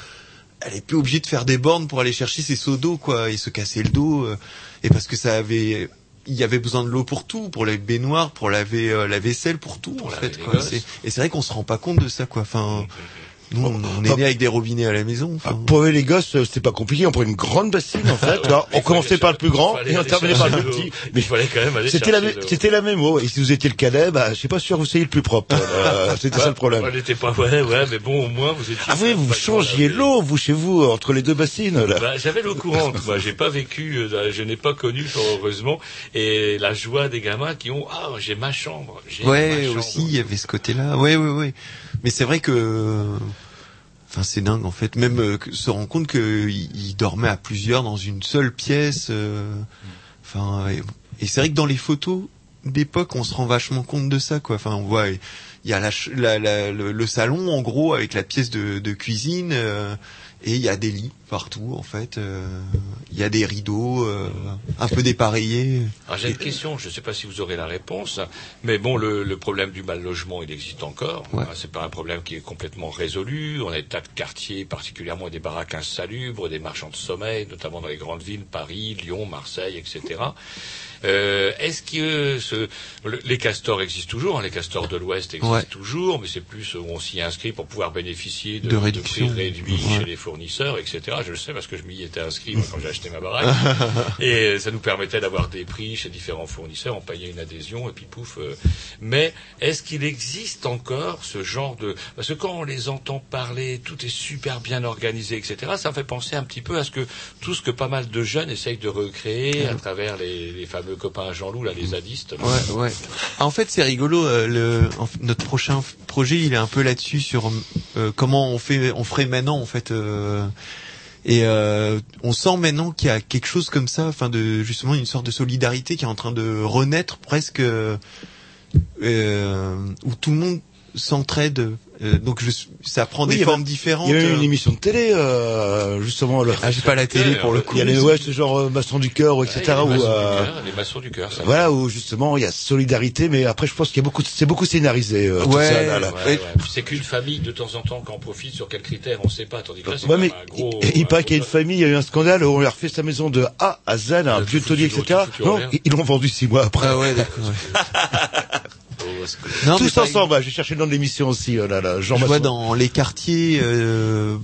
elle est plus obligée de faire des bornes pour aller chercher ses seaux d'eau quoi et se casser le dos euh, et parce que ça avait il y avait besoin de l'eau pour tout, pour les baignoires, pour laver euh, la vaisselle, pour tout en fait. Quoi. Et c'est vrai qu'on se rend pas compte de ça quoi. Enfin, nous on, on est né avec des robinets à la maison. enfin. Pour les gosses, euh, c'était pas compliqué. On prenait une grande bassine, en fait. On commençait par le plus grand et on terminait par le petit. Il fallait quand même aller C'était la, c'était la même eau. Et si vous étiez le cadet, bah, je sais pas sûr que vous soyez le plus propre. Euh, c'était ça le problème. On n'était pas ouais, ouais, mais bon, au moins vous étiez. Ah oui, vous changiez l'eau, vous, chez vous, entre les deux bassines, là. Bah, j'avais l'eau courante, moi. J'ai pas vécu, euh, je n'ai pas connu, fort heureusement, et la joie des gamins qui ont, ah, j'ai ma chambre. j'ai ma Ouais, chambre. aussi, il y avait ce côté-là. Ouais, ouais, ouais. Mais c'est vrai que, enfin, c'est dingue en fait. Même euh, se rendre compte qu'ils dormaient à plusieurs dans une seule pièce. euh, Enfin, et, c'est vrai que dans les photos d'époque, on se rend vachement compte de ça, quoi. Enfin, on voit, il y a la, la- le salon en gros avec la pièce de, de cuisine. euh, et il y a des lits partout, en fait. euh, Il y a des rideaux euh, un peu dépareillés. Alors j'ai une question, je ne sais pas si vous aurez la réponse, mais bon, le, le problème du mal logement, il existe encore. Ouais. Hein, C'est pas un problème qui est complètement résolu. On a des tas de quartiers, particulièrement des baraques insalubres, des marchands de sommeil, notamment dans les grandes villes, Paris, Lyon, Marseille, etc. Euh, Est-ce que ce, le- les castors existent toujours hein, Les castors de l'Ouest existent Ouais. toujours, mais c'est plus où on s'y inscrit pour pouvoir bénéficier de, prix réduits Ouais. chez les fournisseurs, etc. Je le sais parce que je m'y étais inscrit moi, quand j'ai acheté ma baraque. et ça nous permettait d'avoir des prix chez différents fournisseurs, on payait une adhésion et puis pouf. euh. Mais est-ce qu'il existe encore ce genre de... Parce que quand on les entend parler, tout est super bien organisé, etc. Ça me fait penser un petit peu à ce que tout ce que pas mal de jeunes essayent de recréer à travers les, les fameux copains Jean-Loup, là, les zadistes. Ouais, ouais. Ah, En fait, c'est rigolo. euh, le, en notre prochain projet, il est un peu là-dessus sur euh, comment on fait, on ferait maintenant, en fait. euh, et euh, on sent maintenant qu'il y a quelque chose comme ça, enfin de justement une sorte de solidarité qui est en train de renaître presque, euh, euh, où tout le monde s'entraide. Euh, donc je, ça prend Oui, des formes différentes. Il y a eu euh. une émission de télé, euh, justement. Le... Ah, j'ai pas la télé pour le coup. Il y a les, ouais, ce genre euh, maçon du cœur, etc. Ouais, les, où, maçons du cœur, les maçons du cœur, ça. voilà, où justement il y a solidarité, mais après je pense qu'il y a beaucoup, c'est beaucoup scénarisé. euh, tout Ouais, ça, là, là. Ouais, ouais. C'est qu'une famille de temps en temps qui en profite sur quels critères, on ne sait pas. Tandis que là, c'est mais un gros. il, paraît qu'il y a une famille, il y a eu un scandale où on leur a refait sa maison de A à Z, un vieux taulier, etc. Non, ils l'ont vendu six mois après. Ah ouais, d'accord. Oh, que- Non, Tous ensemble, bah, j'ai cherché le nom de l'émission aussi, euh, là, là, Jean je vois dans les quartiers, euh,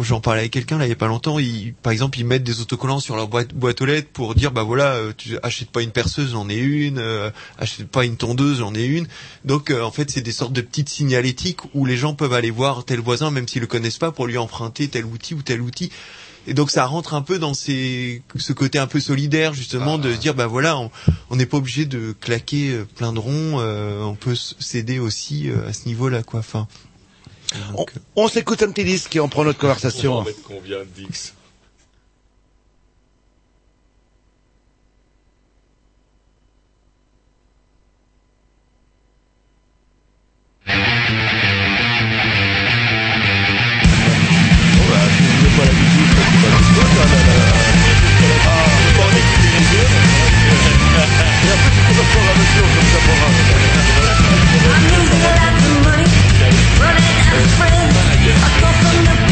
j'en parlais avec quelqu'un là il y a pas longtemps. Ils, par exemple, ils mettent des autocollants sur leur boîte, boîte aux lettres pour dire bah voilà, euh, tu achètes pas une perceuse, j'en ai une. euh, achète pas une tondeuse, j'en ai une. Donc euh, en fait, c'est des sortes de petites signalétiques où les gens peuvent aller voir tel voisin, même s'ils le connaissent pas, pour lui emprunter tel outil ou tel outil. Et donc ça rentre un peu dans ces, ce côté un peu solidaire justement de se dire bah voilà on on n'est pas obligé de claquer euh, plein de ronds, euh, on peut s'aider aussi euh, à ce niveau-là quoi. Enfin, On, on s'écoute un petit disque et on prend notre On va conversation. en mettre combien de dix I'm that I had the money, running out of friends. I caught from the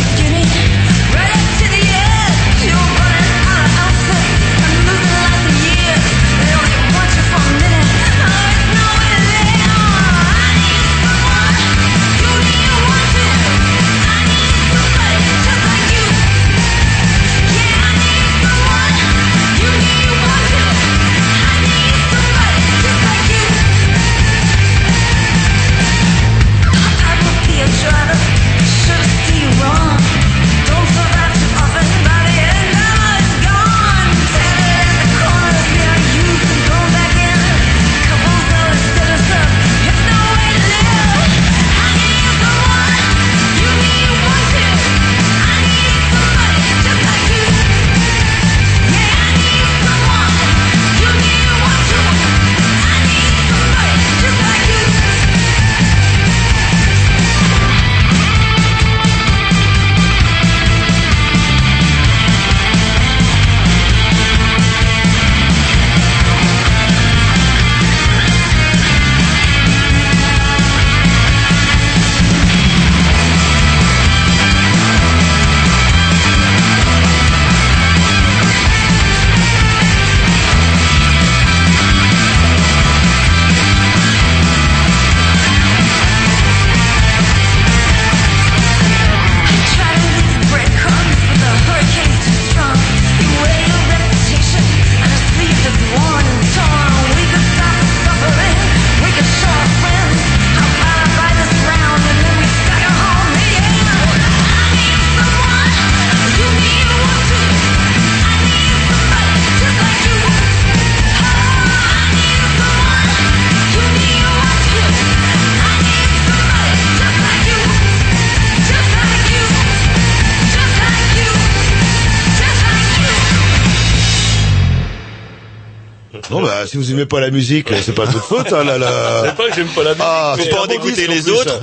si vous aimez pas la musique, c'est pas de votre faute, hein, là, là. C'est pas que j'aime pas la musique. Ah, c'est pas en écouter les autres.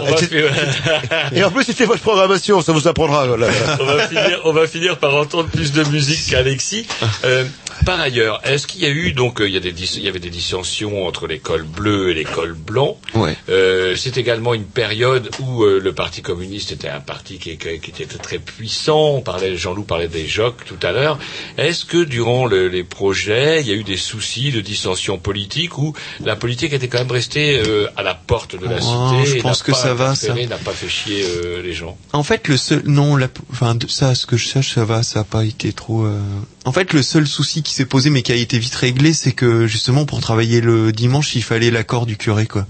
Et en plus, c'était votre programmation, ça vous apprendra. Voilà. on, va finir, on va finir par entendre plus de musique qu'Alexis. Euh, par ailleurs, est-ce qu'il y a eu donc euh, il y, a des dis- il y avait des dissensions entre l'école bleue et l'école blanc. Ouais. Euh, c'est également une période où euh, le Parti communiste était un parti qui, qui- qui était très puissant. On parlait, Jean-Loup parlait des JOC tout à l'heure. Est-ce que durant le- les projets, il y a eu des soucis de dissension politique où la politique était quand même restée euh, à la porte de la Oh, cité je pense n'a que ça va, ça. n'a pas fait chier les gens? En fait, le seul, non, la, enfin, ça, à ce que je sache, ça va, ça a pas été trop. En fait, le seul souci qui s'est posé, mais qui a été vite réglé, c'est que justement, pour travailler le dimanche, il fallait l'accord du curé, quoi.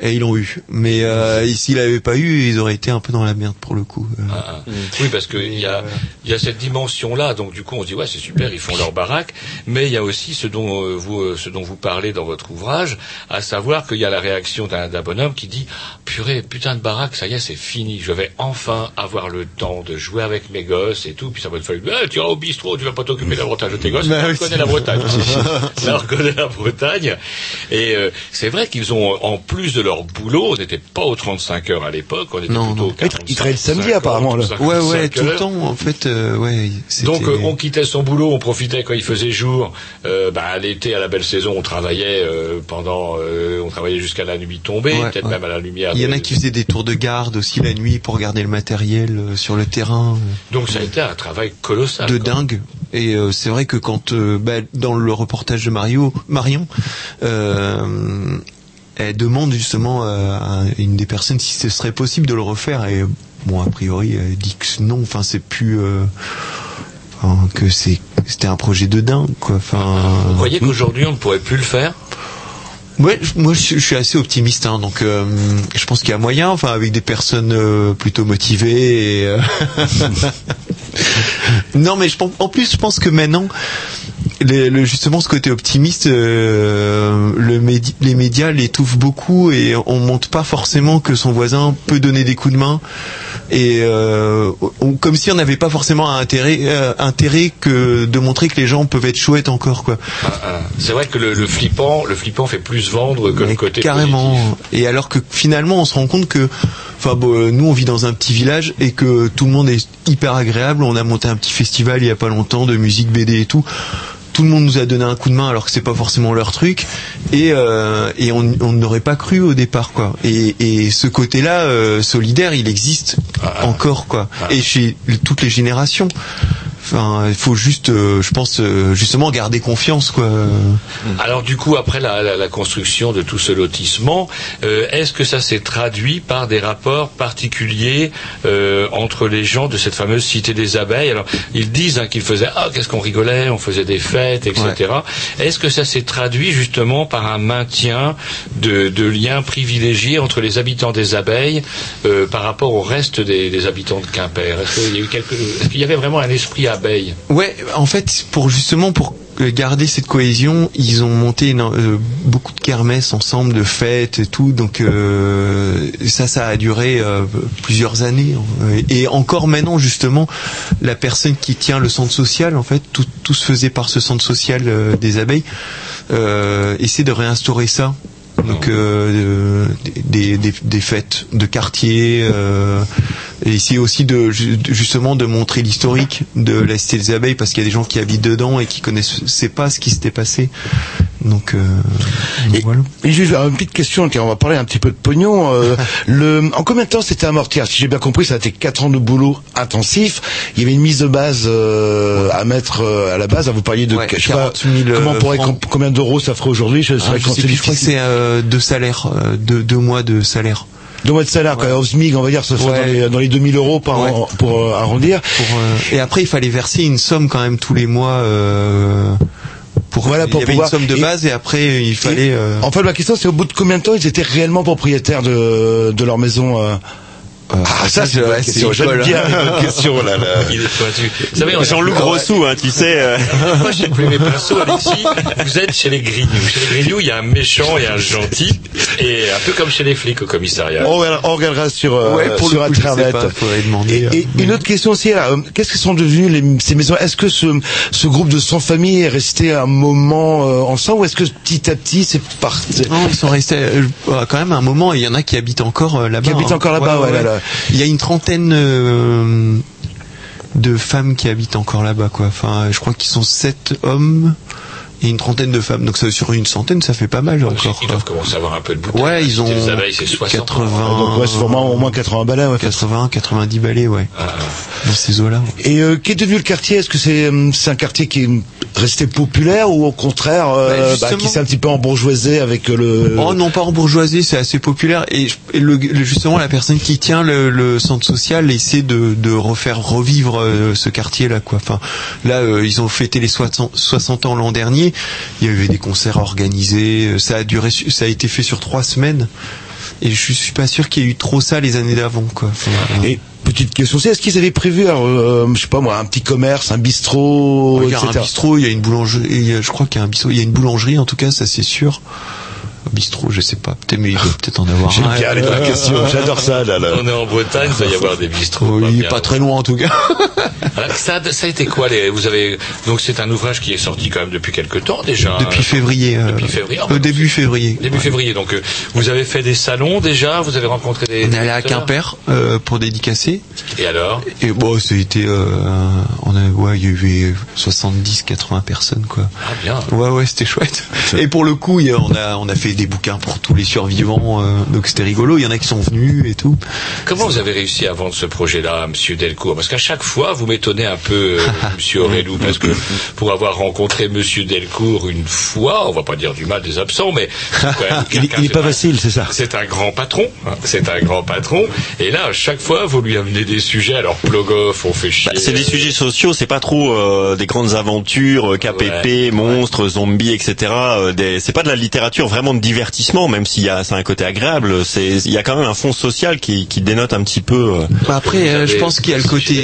Et ils l'ont eu. Mais euh, s'ils l'avaient pas eu, ils auraient été un peu dans la merde pour le coup. Euh, Ah, ah. Oui, parce qu'il y a, y a cette dimension-là. Donc du coup, on se dit ouais, c'est super, ils font leur baraque. Mais il y a aussi ce dont euh, vous, euh, ce dont vous parlez dans votre ouvrage, à savoir qu'il y a la réaction d'un bonhomme qui dit purée, putain de baraque, ça y est, c'est fini. Je vais enfin avoir le temps de jouer avec mes gosses et tout. Puis ça va te faire, Eh, tu iras au bistrot, tu vas pas t'occuper davantage de tes gosses. Bah Là, oui, c'est- la Bretagne. Là, on connaît la Bretagne. Et euh, c'est vrai qu'ils ont, en plus de leur boulot, on n'était pas aux 35 heures à l'époque, on était Non, plutôt non. aux 45, Ils travaillent le samedi, 50, apparemment, là. 55 Ouais, ouais, tout le temps. En fait, euh, ouais. Donc euh, on quittait son boulot, on profitait quand il faisait jour. Euh, bah, à l'été, à la belle saison, on travaillait euh, pendant, euh, on travaillait jusqu'à la nuit tombée, Ouais, peut-être ouais. même à la lumière. Il y en de- a qui faisaient des tours de garde aussi la nuit pour garder le matériel euh, sur le terrain. Donc ça a été un travail colossal. de quoi. dingue. Et euh, c'est vrai que quand euh, bah, dans le reportage de Mario, Marion, euh, elle demande justement euh, à une des personnes si ce serait possible de le refaire. Et bon, a priori, elle dit que non. Enfin, c'est plus euh, que c'est c'était un projet de dingue, quoi. Enfin, Vous croyez qu'aujourd'hui on ne pourrait plus le faire? Ouais, moi je, suis- je suis assez optimiste, hein, donc euh, je pense qu'il y a moyen, enfin avec des personnes euh, plutôt motivées. Et, euh, non, mais je pense, en plus je pense que maintenant, les- le, justement ce côté optimiste, euh, le médi- les médias l'étouffent beaucoup et on montre pas forcément que son voisin peut donner des coups de main et euh, on- comme si on n'avait pas forcément un intérêt, euh, intérêt que de montrer que les gens peuvent être chouettes encore quoi. Ah, ah. C'est vrai que le, le flippant, le flippant fait plus vendre que le Mais côté carrément. positif. Et alors que finalement, on se rend compte que, enfin, bon, euh, nous, on vit dans un petit village et que tout le monde est hyper agréable. On a monté un petit festival il y a pas longtemps de musique BD et tout. Tout le monde nous a donné un coup de main alors que c'est pas forcément leur truc et euh, et on on n'aurait pas cru au départ quoi. Et et ce côté-là euh, solidaire, il existe encore quoi. Et chez toutes les générations. Enfin, il faut juste, euh, je pense, euh, justement garder confiance quoi. Alors du coup, après la, la- la construction de tout ce lotissement, euh, est-ce que ça s'est traduit par des rapports particuliers entre les gens de cette fameuse cité des abeilles? Alors ils disent hein, qu'ils faisaient ah qu'est-ce qu'on rigolait, on faisait des fêtes, etc. Est-ce que ça s'est traduit justement par un maintien de, de liens privilégiés entre les habitants des abeilles par rapport au reste des, des habitants de Quimper? Est-ce qu'il y a eu quelque, est-ce qu'il y avait vraiment un esprit abeille Ouais, en fait, pour justement pour garder cette cohésion, ils ont monté une- euh, beaucoup de kermesses ensemble, de fêtes et tout. Donc euh, ça, ça a duré euh, plusieurs années. Et encore maintenant, justement, la personne qui tient le centre social, en fait, tout, tout se faisait par ce centre social euh, des abeilles, euh, essaie de réinstaurer ça. Donc euh, des, des, des fêtes de quartier, euh, et essayer aussi de ju- de- justement de montrer l'historique de la cité des abeilles parce qu'il y a des gens qui habitent dedans et qui connaissent pas ce qui s'était passé. Donc euh, Et, et juste une petite question, tiens, on va parler un petit peu de pognon. euh, le, en combien de temps c'était amorti Alors, Si j'ai bien compris, ça a été 4 ans de boulot intensif. Il y avait une mise de base euh, à mettre euh, à la base. Vous parliez de Ouais, je sais pas, 40 000 comment on pourrait, francs. com- combien d'euros ça ferait aujourd'hui? Je, ah, je sais plus, je crois que c'est euh, deux salaires, euh, deux, deux mois de salaire. Deux mois de salaire, quoi, au SMIC, on va dire, ça Ouais. dans, les, dans les 2000 euros par Ouais. an, pour euh, arrondir. Pour, euh, et après, il fallait verser une somme quand même tous les mois. Euh, pour, Voilà, pour il y avait pouvoir- une somme de et- base et après il fallait. euh, En fait, ma question, c'est au bout de combien de temps ils étaient réellement propriétaires de, de leur maison euh, Ah, ça, c'est ouais, question. c'est J'aime bien les bonnes questions, là, là. Il est pointu. Vous savez, Jean-Luc Grossou, hein, tu sais. euh. Moi, j'ai pris mes pinceaux, Alexis. Vous êtes chez les Grignoux. Chez les Grignoux, il y a un méchant et un gentil. Et un peu comme chez les flics au commissariat. On regardera, on regardera sur, euh, Ouais, pour sur le coup, Internet. pas, faudrait demander. Et, et euh, une autre question aussi, là, euh, qu'est-ce que sont devenues les, ces maisons? Est-ce que ce, ce groupe de 100 familles est resté un moment euh, ensemble ou est-ce que petit à petit c'est parti? Non, ils sont restés euh, quand même un moment. Il y en a qui habitent encore euh, là-bas. Qui habitent hein. encore là-bas, ouais, là, là. Il y a une trentaine euh, de femmes qui habitent encore là-bas, quoi. Enfin, je crois qu'ils sont sept hommes et une trentaine de femmes. Donc ça, sur une centaine, ça fait pas mal encore. Ils doivent commencer à avoir un peu de bouteille. Ouais, ils ont Les abeilles, c'est 60. 80, Donc ouais, c'est vraiment au moins 80 balais, ouais. 80, 90 balais, ouais. Ah, Dans ces eaux-là. Et euh, qu'est devenu le quartier? Est-ce que c'est euh, c'est un quartier qui est resté populaire ou au contraire euh, Bah, bah, qui s'est un petit peu embourgeoisé avec euh, le Oh non, pas en bourgeoisie, c'est assez populaire. Et, je- et le, le- justement, la personne qui tient le, le centre social essaie de, de refaire revivre euh, ce quartier-là, quoi. Enfin, là, euh, ils ont fêté les 60, 60 ans l'an dernier. Il y avait des concerts organisés. euh, Ça a duré, ça a été fait sur trois semaines. Et je suis pas sûr qu'il y ait eu trop ça les années d'avant, quoi. Et petite question, c'est est-ce qu'ils avaient prévu, euh, je sais pas moi, un petit commerce, un bistrot, il y a un bistrot, il y a une boulangerie. a- Je crois qu'il y a un bistrot. Il y a une boulangerie, en tout cas, ça c'est sûr. Un bistrot, je sais pas. Peut-être, mais il doit peut-être en avoir J'aime un. bien les bonnes questions, j'adore ça là. là. On est en Bretagne, il doit y avoir des bistrots. Oui, bien. pas très loin en tout cas. Alors, ça, a- ça a été quoi les, Vous avez donc c'est un ouvrage qui est sorti quand même depuis quelque temps déjà. Depuis février. euh, Depuis février. euh, début février. Début février. Donc euh, vous avez fait des salons déjà. Vous avez rencontré des. On est allé à Quimper euh, pour dédicacer. Et alors? Et bon, c'était, euh, on a, ouais, il y avait 70, 80 personnes quoi. Ah bien. Ouais, ouais, c'était chouette. Et pour le coup, il y a- on a, on a fait des bouquins pour tous les survivants, euh, donc c'était rigolo. Il y en a qui sont venus et tout. Comment vous avez réussi à vendre ce projet-là, Monsieur Delcourt? Parce qu'à chaque fois, vous m'étonnez un peu, euh, Monsieur Aurélou, parce que pour avoir rencontré Monsieur Delcourt une fois, on va pas dire du mal des absents, mais c'est quand même Il, il est pas facile, c'est ça. C'est un grand patron, hein, c'est un grand patron. Et là, à chaque fois, vous lui amenez des sujets. Alors, Plogoff, on fait chier. Bah, c'est des sujets sociaux, c'est pas trop euh, des grandes aventures, euh, KPP, monstres, zombies, etc. euh, des- c'est pas de la littérature vraiment de divertissement, même s'il y a, c'est un côté agréable. C'est, il y a quand même un fond social qui, qui dénote un petit peu. euh, Bah après, euh, je pense qu'il y a le côté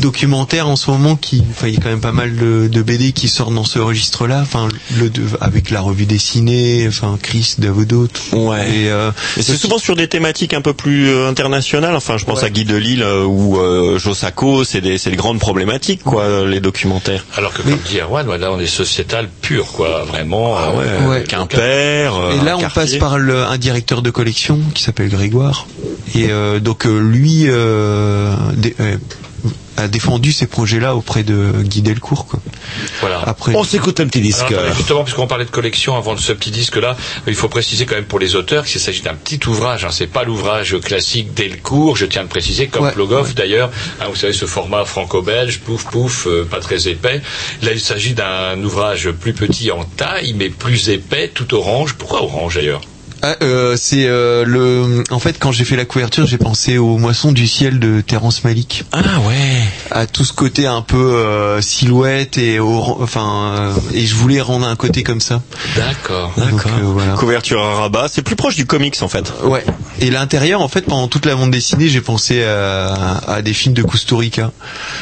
documentaire en ce moment qui, enfin, il y a quand même pas mal de, de BD qui sortent dans ce registre-là. Enfin, le avec la revue dessinée, enfin, Chris Davodo. Ouais. Et, euh, c'est souvent sur des thématiques un peu plus internationales. Enfin, je pense Ouais. à Guy Delisle euh, ou euh, Josako. C'est des, c'est des grandes problématiques, quoi, les documentaires. Alors que, comme dit Erwan, voilà, on est sociétal pur, quoi, vraiment. Ah ouais, euh, Ouais. Quimper. euh, Et là, on passe par le, un directeur de collection qui s'appelle Grégoire. Et euh, donc euh, lui euh, euh, a défendu ces projets-là auprès de Guy Delcourt. Quoi. Voilà. Après, On s'écoute un petit disque. Alors, attendez, justement, puisqu'on parlait de collection avant de ce petit disque-là, il faut préciser quand même pour les auteurs qu'il s'agit d'un petit ouvrage. Hein, c'est pas l'ouvrage classique Delcourt, je tiens à le préciser, comme Ouais, Plogoff d'ailleurs. Hein, vous savez, ce format franco-belge, pouf pouf, euh, pas très épais. Là, il s'agit d'un ouvrage plus petit en taille, mais plus épais, tout orange. Pourquoi orange d'ailleurs? Ah, euh, c'est euh, le. En fait, quand j'ai fait la couverture, j'ai pensé aux moissons du ciel de Terrence Malick. Ah ouais. À tout ce côté un peu euh, silhouette et oran- enfin euh, et je voulais rendre un côté comme ça. D'accord. D'accord. euh, voilà. Couverture à rabat. C'est plus proche du comics en fait. Ouais. Et l'intérieur, en fait, pendant toute la bande dessinée, j'ai pensé à, à des films de Kusturica.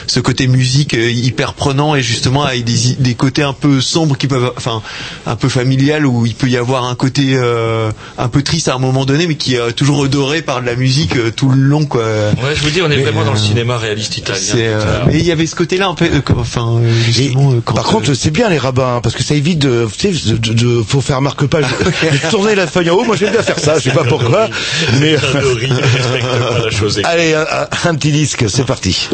Ce côté musique euh, hyper prenant et justement avec des, des côtés un peu sombres qui peuvent, enfin, un peu familial où il peut y avoir un côté euh, un peu triste à un moment donné, mais qui est toujours redoré par de la musique euh, tout le long, quoi. Ouais, je vous dis, on est Mais, vraiment dans le euh, cinéma réaliste italien. Euh, mais il y avait ce côté-là un peu, euh, quand- enfin, euh, justement. euh, quand, Par euh, contre, c'est bien les rabbins, hein, parce que ça évite de, tu sais, de, de- de- faut faire marque-page, de tourner la feuille en haut. Moi, j'aime bien faire ça, je sais pas pourquoi, mais Sadori ne respecte pas la chose allez, un, un- un petit disque, c'est parti.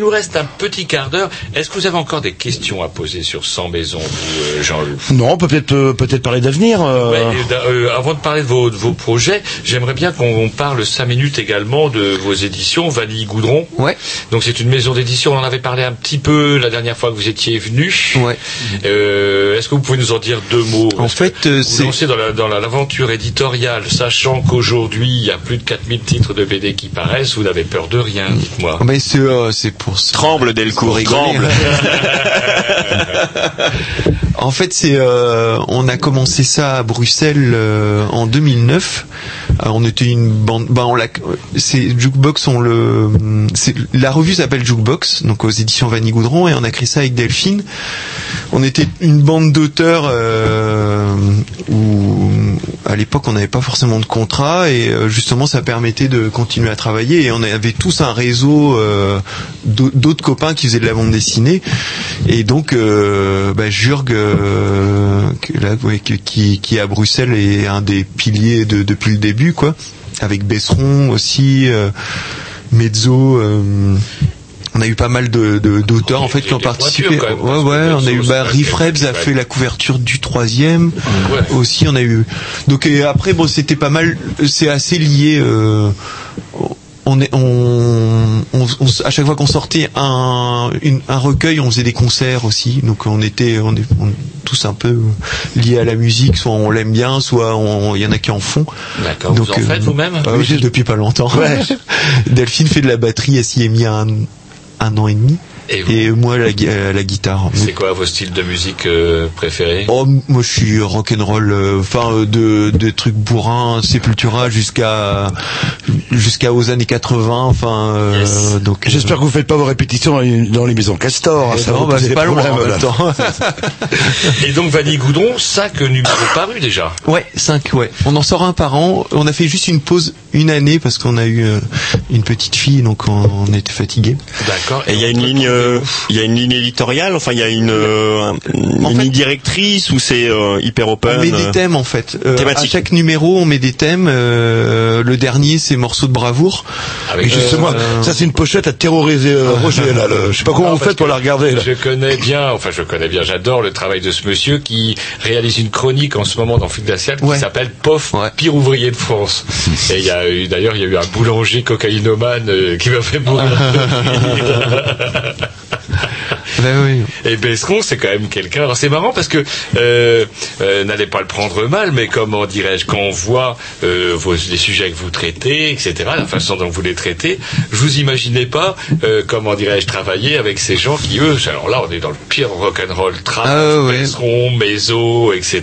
Il nous reste un petit quart d'heure. Est-ce que vous avez encore des questions à poser sur 100 maisons, euh, Jean-Loup? Non, on peut peut-être euh, peut-être parler d'avenir. euh. Ouais, euh, avant de parler de vos, de vos projets, j'aimerais bien qu'on on parle cinq minutes également de vos éditions Vanille Goudron. Ouais. Donc c'est une maison d'édition. On en avait parlé un petit peu la dernière fois que vous étiez venu. Ouais. Euh, Est-ce que vous pouvez nous en dire deux mots? En fait, vous c'est lancez dans la- dans la- l'aventure éditoriale, sachant qu'aujourd'hui il y a plus de 4000 titres de BD qui paraissent. Vous n'avez peur de rien, dites-moi. mais c'est euh, c'est pour ça. Tremble Delcourt, rigoler. tremble. En fait, c'est euh, on a commencé ça à Bruxelles euh, en 2009. Euh, on était une bande. Bah, on l'a. C'est Jukebox. On le. La revue s'appelle Jukebox, donc aux éditions Vanille Goudron, et on a créé ça avec Delphine. On était une bande d'auteurs où à l'époque on n'avait pas forcément de contrat et euh, justement ça permettait de continuer à travailler et on avait tous un réseau euh, d'au- d'autres copains qui faisaient de la bande dessinée. Et donc euh, bah, Jurg là, qui, qui est à Bruxelles est un des piliers de, depuis le début quoi avec Besseron aussi Mezzo euh, on a eu pas mal de de- d'auteurs en fait qui ont participé. même, Ouais ouais, on a eu bah, Riff Rebs a fait la couverture du troisième. Aussi on a eu. Donc et après bon c'était pas mal. C'est assez lié. euh, on est, on, on- on- à chaque fois qu'on sortait un, une- un recueil, on faisait des concerts aussi. Donc on était, on est, on tous un peu liés à la musique. Soit on l'aime bien, soit il y en a qui en font. D'accord. Vous en euh, faites vous-même oui, depuis pas longtemps. Ouais. Delphine fait de la batterie, elle s'y est mis un, un an et demi. Et, vous moi la, gui- euh, la guitare. C'est quoi vos styles de musique euh, préférés? Oh, moi je suis rock'n'roll, euh, enfin euh, de, de trucs bourrins, Sepultura jusqu'à jusqu'à aux années 80, enfin euh, donc. euh, J'espère que vous faites pas vos répétitions dans les- dans les maisons Castor. Eh ça non, va bah, c'est pas loin en problèmes, même là. temps. Et donc Vanille Goudron, cinq numéros parus déjà. Ouais, 5, ouais. On en sort un par an. On a fait juste une pause une année parce qu'on a eu euh, une petite fille, donc on, on était fatigué. D'accord. Et il y a une ligne, euh, il y a une ligne éditoriale. Enfin, il y a une, euh, une ligne directrice ou c'est euh, hyper open. On met euh, des thèmes en fait. Euh, à chaque numéro, on met des thèmes. Euh, le dernier, c'est morceaux de bravoure. Et justement, Euh, ça c'est une pochette à terroriser euh, Roger là. le- je sais pas comment Non, vous faites pour la regarder là. Je connais bien, enfin je connais bien, j'adore le travail de ce monsieur qui réalise une chronique en ce moment dans Flic Glacial qui s'appelle POF, pire ouvrier de France. Et il y a eu, d'ailleurs, il y a eu un boulanger cocaïnomane euh, qui m'a fait mourir. Ben Et Besseron, c'est quand même quelqu'un. Alors c'est marrant parce que euh, euh, n'allez pas le prendre mal, mais comment dirais-je, quand on voit euh, vos, les sujets que vous traitez, etc., la façon dont vous les traitez, je vous imaginez pas, euh, comment dirais-je, travailler avec ces gens qui eux, alors là, on est dans le pire rock'n'roll trap, Besseron, Mezzo, etc.,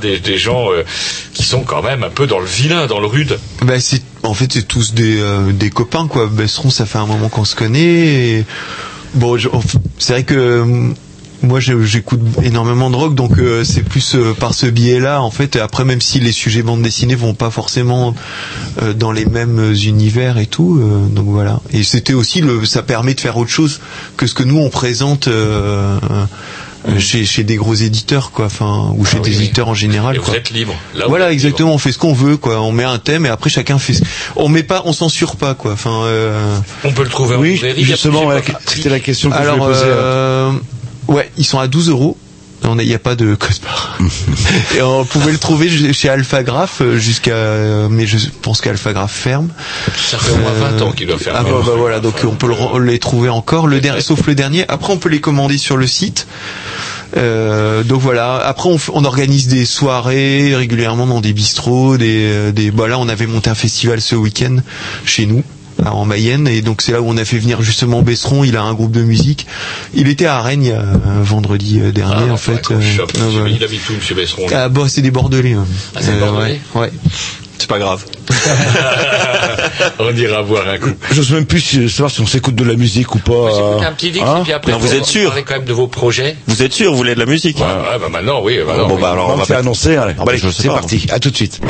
des, des gens euh, qui sont quand même un peu dans le vilain, dans le rude. Ben c'est en fait c'est tous des euh, des copains quoi. Besseron, ça fait un moment qu'on se connaît. Et... Bon, je- c'est vrai que euh, moi j'écoute énormément de rock, donc euh, c'est plus euh, par ce biais-là en fait. Après, même si les sujets bande dessinée vont pas forcément euh, dans les mêmes univers et tout, euh, donc voilà. Et c'était aussi le, ça permet de faire autre chose que ce que nous on présente. Euh, chez, chez des gros éditeurs quoi enfin ou chez Ah oui, des oui. éditeurs en général Et vous êtes libre. Là, voilà êtes exactement on fait ce qu'on veut quoi on met un thème et après chacun fait ce- on met pas on censure pas quoi enfin euh... On peut le trouver en Oui, a justement, c'était la question que je alors voulais poser. euh, ouais ils sont à 12 euros il n'y a pas de code barre. Et on pouvait le trouver chez Alphagraph euh, jusqu'à, euh, mais je pense qu'Alphagraph ferme. Ça fait au moins 20 ans qu'il doit faire. Ah bah, bah voilà, donc on peut le les trouver encore, le dernier, sauf le dernier. Après, on peut les commander sur le site. Euh, donc voilà. Après, on, on organise des soirées régulièrement dans des bistrots, des, euh, des. Bah là, on avait monté un festival ce week-end chez nous en Mayenne et donc c'est là où on a fait venir justement Besseron il a un groupe de musique il était à Rennes euh, vendredi euh, dernier Ah, en fait euh. Il habite où, monsieur Besseron ah bah c'est des bordelais hein. Ah, c'est des Bordelais ouais. C'est pas grave. On ira boire un coup. J'ose même plus si- savoir si on s'écoute de la musique ou pas. Euh, un petit disque, hein et puis après, Non, vous on êtes va sûr parler quand même de vos projets. Vous êtes sûr, vous voulez de la musique Ouais, ouais, bah maintenant, oui. Bah non, Bon oui. bah alors on on va fait pas. annoncer. Allez, Ah bah, je sais c'est parti. À tout de suite.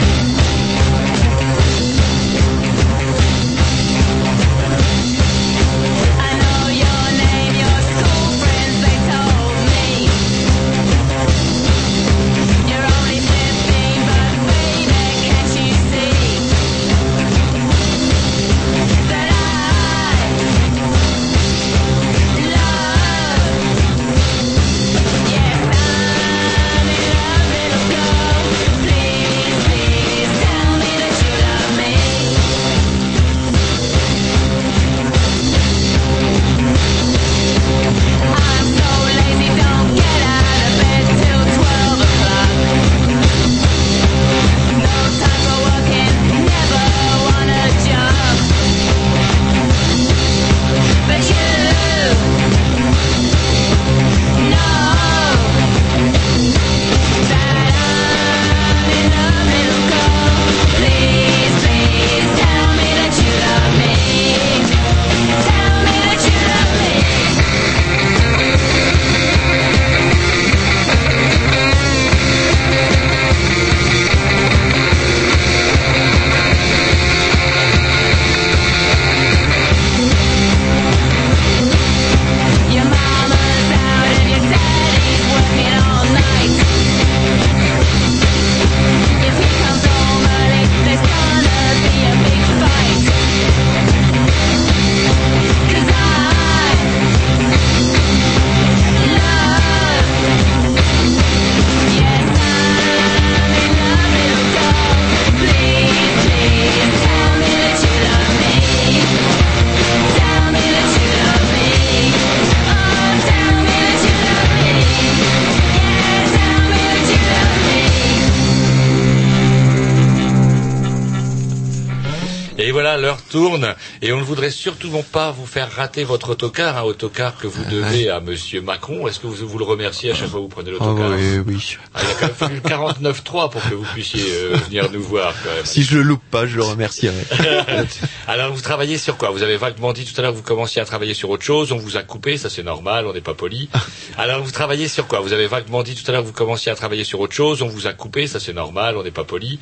Et on ne voudrait surtout pas vous faire rater votre autocar, un autocar que vous devez à Monsieur Macron. Est-ce que vous, vous le remerciez à chaque fois que vous prenez Ah l'autocar ouais, oui. Ah, Il a quand même fallu 49.3 pour que vous puissiez euh, venir nous voir quand même. Si je le loupe pas, je le remercierai. Alors vous travaillez sur quoi? Vous avez vaguement dit tout à l'heure que vous commenciez à travailler sur autre chose, on vous a coupé, ça c'est normal, on n'est pas poli. Alors vous travaillez sur quoi? Vous avez vaguement dit tout à l'heure que vous commenciez à travailler sur autre chose, on vous a coupé, ça c'est normal, on n'est pas poli.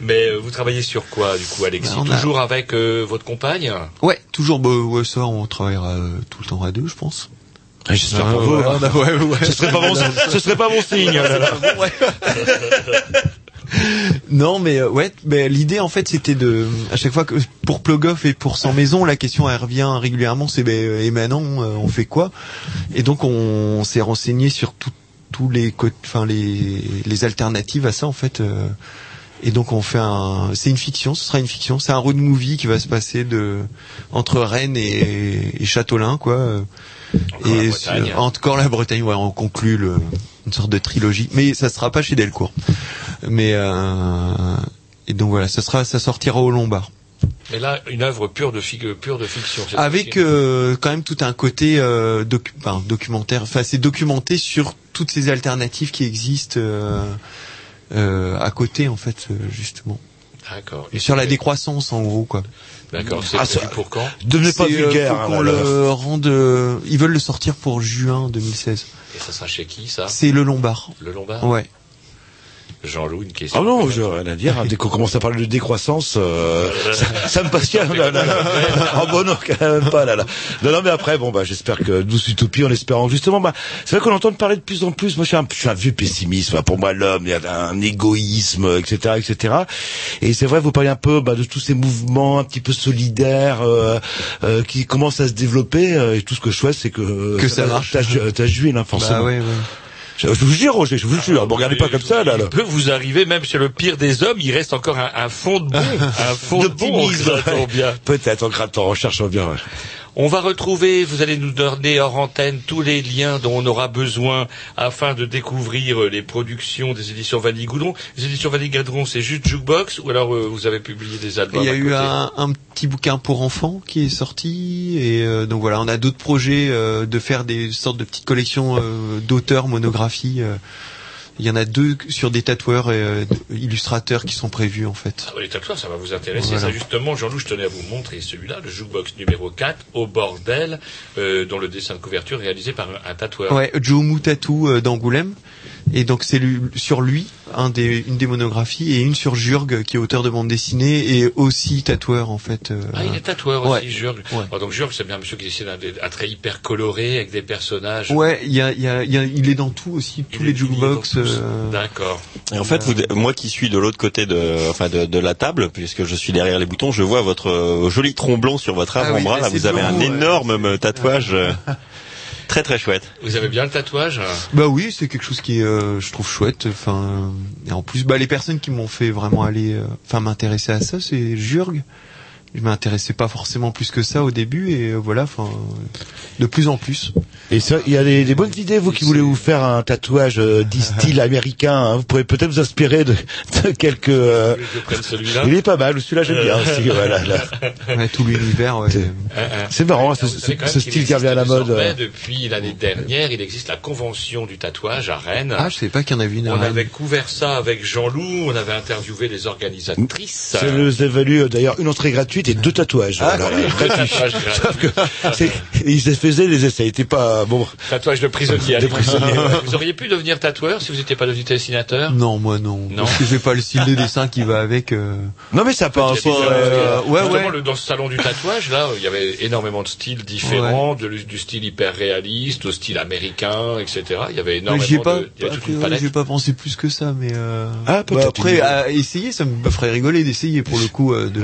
Mais euh, vous travaillez sur quoi du coup? Alexis Ben, a- Toujours avec euh, votre compagne? Ouais, toujours, bah, ouais, ça, on travaillera euh, tout le temps à deux, je pense. J'espère Ah, pour vous. ouais, ouais, ouais. Ce serait pas bon, ce serait pas bon signe. là, là. Non, mais euh, ouais, mais l'idée en fait c'était de à chaque fois que pour Plogoff et pour Sans Maison, la question elle revient régulièrement, c'est ben euh, et maintenant euh, on fait quoi? Et donc on, s'est renseigné sur tous les enfin les les alternatives à ça en fait. euh, et donc on fait un, c'est une fiction, ce sera une fiction, c'est un road movie qui va se passer de entre Rennes et, et Châteaulin quoi. Encore la et sur- encore la Bretagne, ouais, on conclut le, une sorte de trilogie, mais ça sera pas chez Delcourt. Mais euh, et donc voilà, ça sera, ça sortira au Lombard. Mais là, une œuvre pure de, pure de fiction. Avec euh, quand même tout un côté euh, docu- enfin, documentaire. Enfin, c'est documenté sur toutes ces alternatives qui existent euh, euh, à côté, en fait, euh, justement. D'accord. Et sur la décroissance, en gros, quoi. D'accord. C'est Ah, prévu ça- pour quand Devenez pas C'est, euh, vulgaire. faut hein, qu'on le rende. euh, ils veulent le sortir pour juin 2016. Et ça sera chez qui ça? C'est le Lombard. Le Lombard? Ouais. Jean-Loup, une question. Ah non, je rien à dire. hein. Dès qu'on commence à parler de décroissance, euh, ça, ça me passionne. Là, là, là. Ah bon, non, quand même pas. Là, là. Non, non, mais après, bon, bah, j'espère que douce utopie, en espérant justement. Bah, c'est vrai qu'on entend parler de plus en plus. Moi, je suis un, je suis un vieux pessimiste. Bah, pour moi, l'homme, il y a un égoïsme, etc., etc. Et c'est vrai, vous parlez un peu bah, de tous ces mouvements un petit peu solidaires euh, euh, qui commencent à se développer. euh, et tout ce que je souhaite, c'est que Que ça marche. T'as t'as Jules, hein, forcément. Bah ouais, ouais. Je, vous jure, Roger, je vous jure. Ne regardez pas comme ça, là. là. Il peut vous arriver, même chez le pire des hommes, il reste encore un, un fond de bon, un fond de bon, bien. Peut-être en grattant, en cherchant bien. On va retrouver, vous allez nous donner hors antenne tous les liens dont on aura besoin afin de découvrir euh, les productions des éditions Vanille Goudron. Les éditions Vanille Goudron, c'est juste Jukebox ou alors euh, vous avez publié des albums Il y a à eu un, un petit bouquin pour enfants qui est sorti et euh, donc voilà, on a d'autres projets euh, de faire des sortes de petites collections d'auteurs, monographies. Il y en a deux sur des tatoueurs et euh, illustrateurs qui sont prévus en fait. Ah, bah, les tatouages, ça va vous intéresser. Voilà. Ça, justement, Jean-Loup, je tenais à vous montrer celui-là, le Jukebox numéro 4, au bordel, euh, dont le dessin de couverture est réalisé par un, un tatoueur. Ouais, Joe Moutatou euh, d'Angoulême. Et donc c'est lui- sur lui un des, une des monographies et une sur Jurg qui est auteur de bande dessinée et aussi tatoueur en fait. euh, Ah, il est tatoueur Ouais. aussi, Jurg. Ouais. Ah, donc Jurg, c'est bien un monsieur qui dessine un, trait hyper coloré avec des personnages. Ouais, il y a, il y a, il y a- il est dans tout aussi, tous les jukebox. euh, D'accord. Et en fait, vous, moi qui suis de l'autre côté de, enfin de, de la table, puisque je suis derrière les boutons, je vois votre euh, joli tronc sur votre Ah oui, avant-bras. mais Là, vous avez un énorme tatouage, très très chouette. Vous avez bien le tatouage Bah oui, c'est quelque chose qui est, euh, je trouve chouette. Enfin, euh, et en plus, bah les personnes qui m'ont fait vraiment aller, euh, enfin m'intéresser à ça, c'est Jurg. Je m'intéressais pas forcément plus que ça au début et euh, voilà, enfin, de plus en plus. Et ça, il y a des, des bonnes idées, vous qui voulez vous faire un tatouage euh, dit style américain. hein. vous pourrez peut-être vous inspirer de, de quelques. euh, celui-là. Il est pas mal, celui-là j'aime bien aussi. Voilà, là. Ouais, tout l'univers. Ouais. C'est marrant, ce, style qui revient à la mode. euh. Depuis l'année dernière, il existe la convention du tatouage à Rennes. Ah, je savais pas qu'il y en avait une. à on Rennes. avait couvert ça avec Jean-Loup, on avait interviewé les organisatrices. Ça nous a valu euh, d'ailleurs une entrée gratuite et deux tatouages. Ah, Voilà, oui, deux gratuits. tatouages Sauf que c'est- ils se faisaient les essais, c'était pas bon. Tatouage de prisonnier. De prisonnier, ouais. Vous auriez pu devenir tatoueur si vous n'étiez pas devenu dessinateur? Non, moi non. Non. Parce que j'ai pas le style de dessin qui va avec. euh, Non mais ça pas, euh, ouais, Justement, ouais. le- dans ce salon du tatouage, là, il y avait énormément de styles différents, de- du style hyper réaliste au style américain, etc. Il y avait énormément pas, de, il y avait toute après, une ouais, palette. j'ai pas pensé plus que ça, mais euh... Ah, bah, après à essayer, ça me ferait rigoler d'essayer pour le coup euh, de.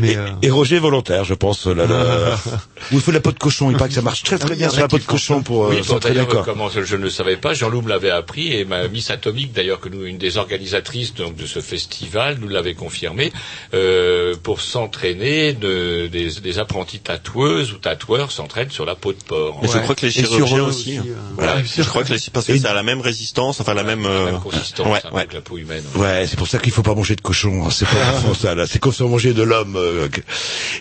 Mais euh, Et Roger volontaire, je pense. Là, là. Où il faut de la peau de cochon. Il paraît que ça marche très très bien sur la peau de cochon pour Oui, euh, d'ailleurs, d'accord. comment je, je ne le savais pas, Jean-Loup me l'avait appris et ma Miss Atomique, d'ailleurs, que nous, une des organisatrices donc, de ce festival, nous l'avait confirmé, euh, pour s'entraîner, de, des, des apprentis tatoueuses ou tatoueurs s'entraînent sur la peau de porc. Mais je crois que les chirurgiens aussi. aussi, hein. euh, Voilà, ouais. je crois que les, parce que Et- ça a la même résistance, enfin la même. La même consistance ouais, hein, ouais. avec la peau humaine. Ouais, c'est pour ça qu'il faut pas manger de cochon. hein. C'est pas ça. Là, c'est comme si on mangeait de l'homme.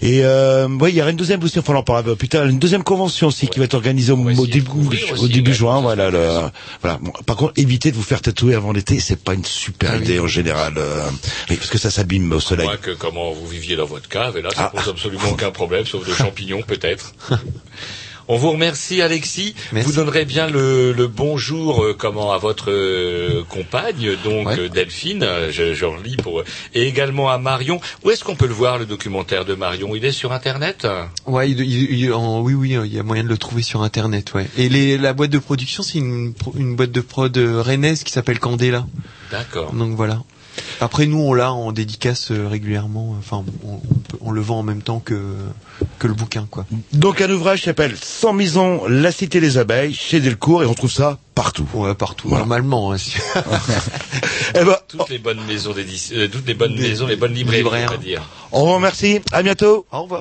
Et euh, ouais, il y aura une deuxième aussi, enfin on en parlera plus tard, une deuxième convention aussi qui va être organisée au, au début, au début juin. Voilà, le, voilà. Bon, par contre, évitez de vous faire tatouer avant l'été, c'est pas une super idée en général, euh, oui, parce que ça s'abîme au soleil. Moins que comment vous viviez dans votre cave, et là, ça Ah. pose absolument aucun problème, sauf de champignons, peut-être. On vous remercie, Alexis. Vous donnerez bien le, le bonjour, euh, comment, à votre euh, compagne, donc euh, Delphine. Je, je relis pour et également à Marion. Où est-ce qu'on peut le voir, le documentaire de Marion? Il est sur Internet? Ouais, il, il- il- en- oui, oui, il y a moyen de le trouver sur Internet, ouais. Et les, la boîte de production, c'est une, une boîte de prod rennaise qui s'appelle Candela. D'accord. Donc voilà. Après, nous, on l'a en dédicace euh, régulièrement. Enfin, on, on peut- on le vend en même temps que que le bouquin, quoi. Donc un ouvrage qui s'appelle Sans maison, la cité des abeilles, chez Delcourt, et on trouve ça partout. Ouais, partout. Normalement. hein, si- eh ben, Toutes les bonnes maisons d'édition, euh, toutes les bonnes maisons, les bonnes librairies, on va dire. on vous remercie, à bientôt. Au revoir.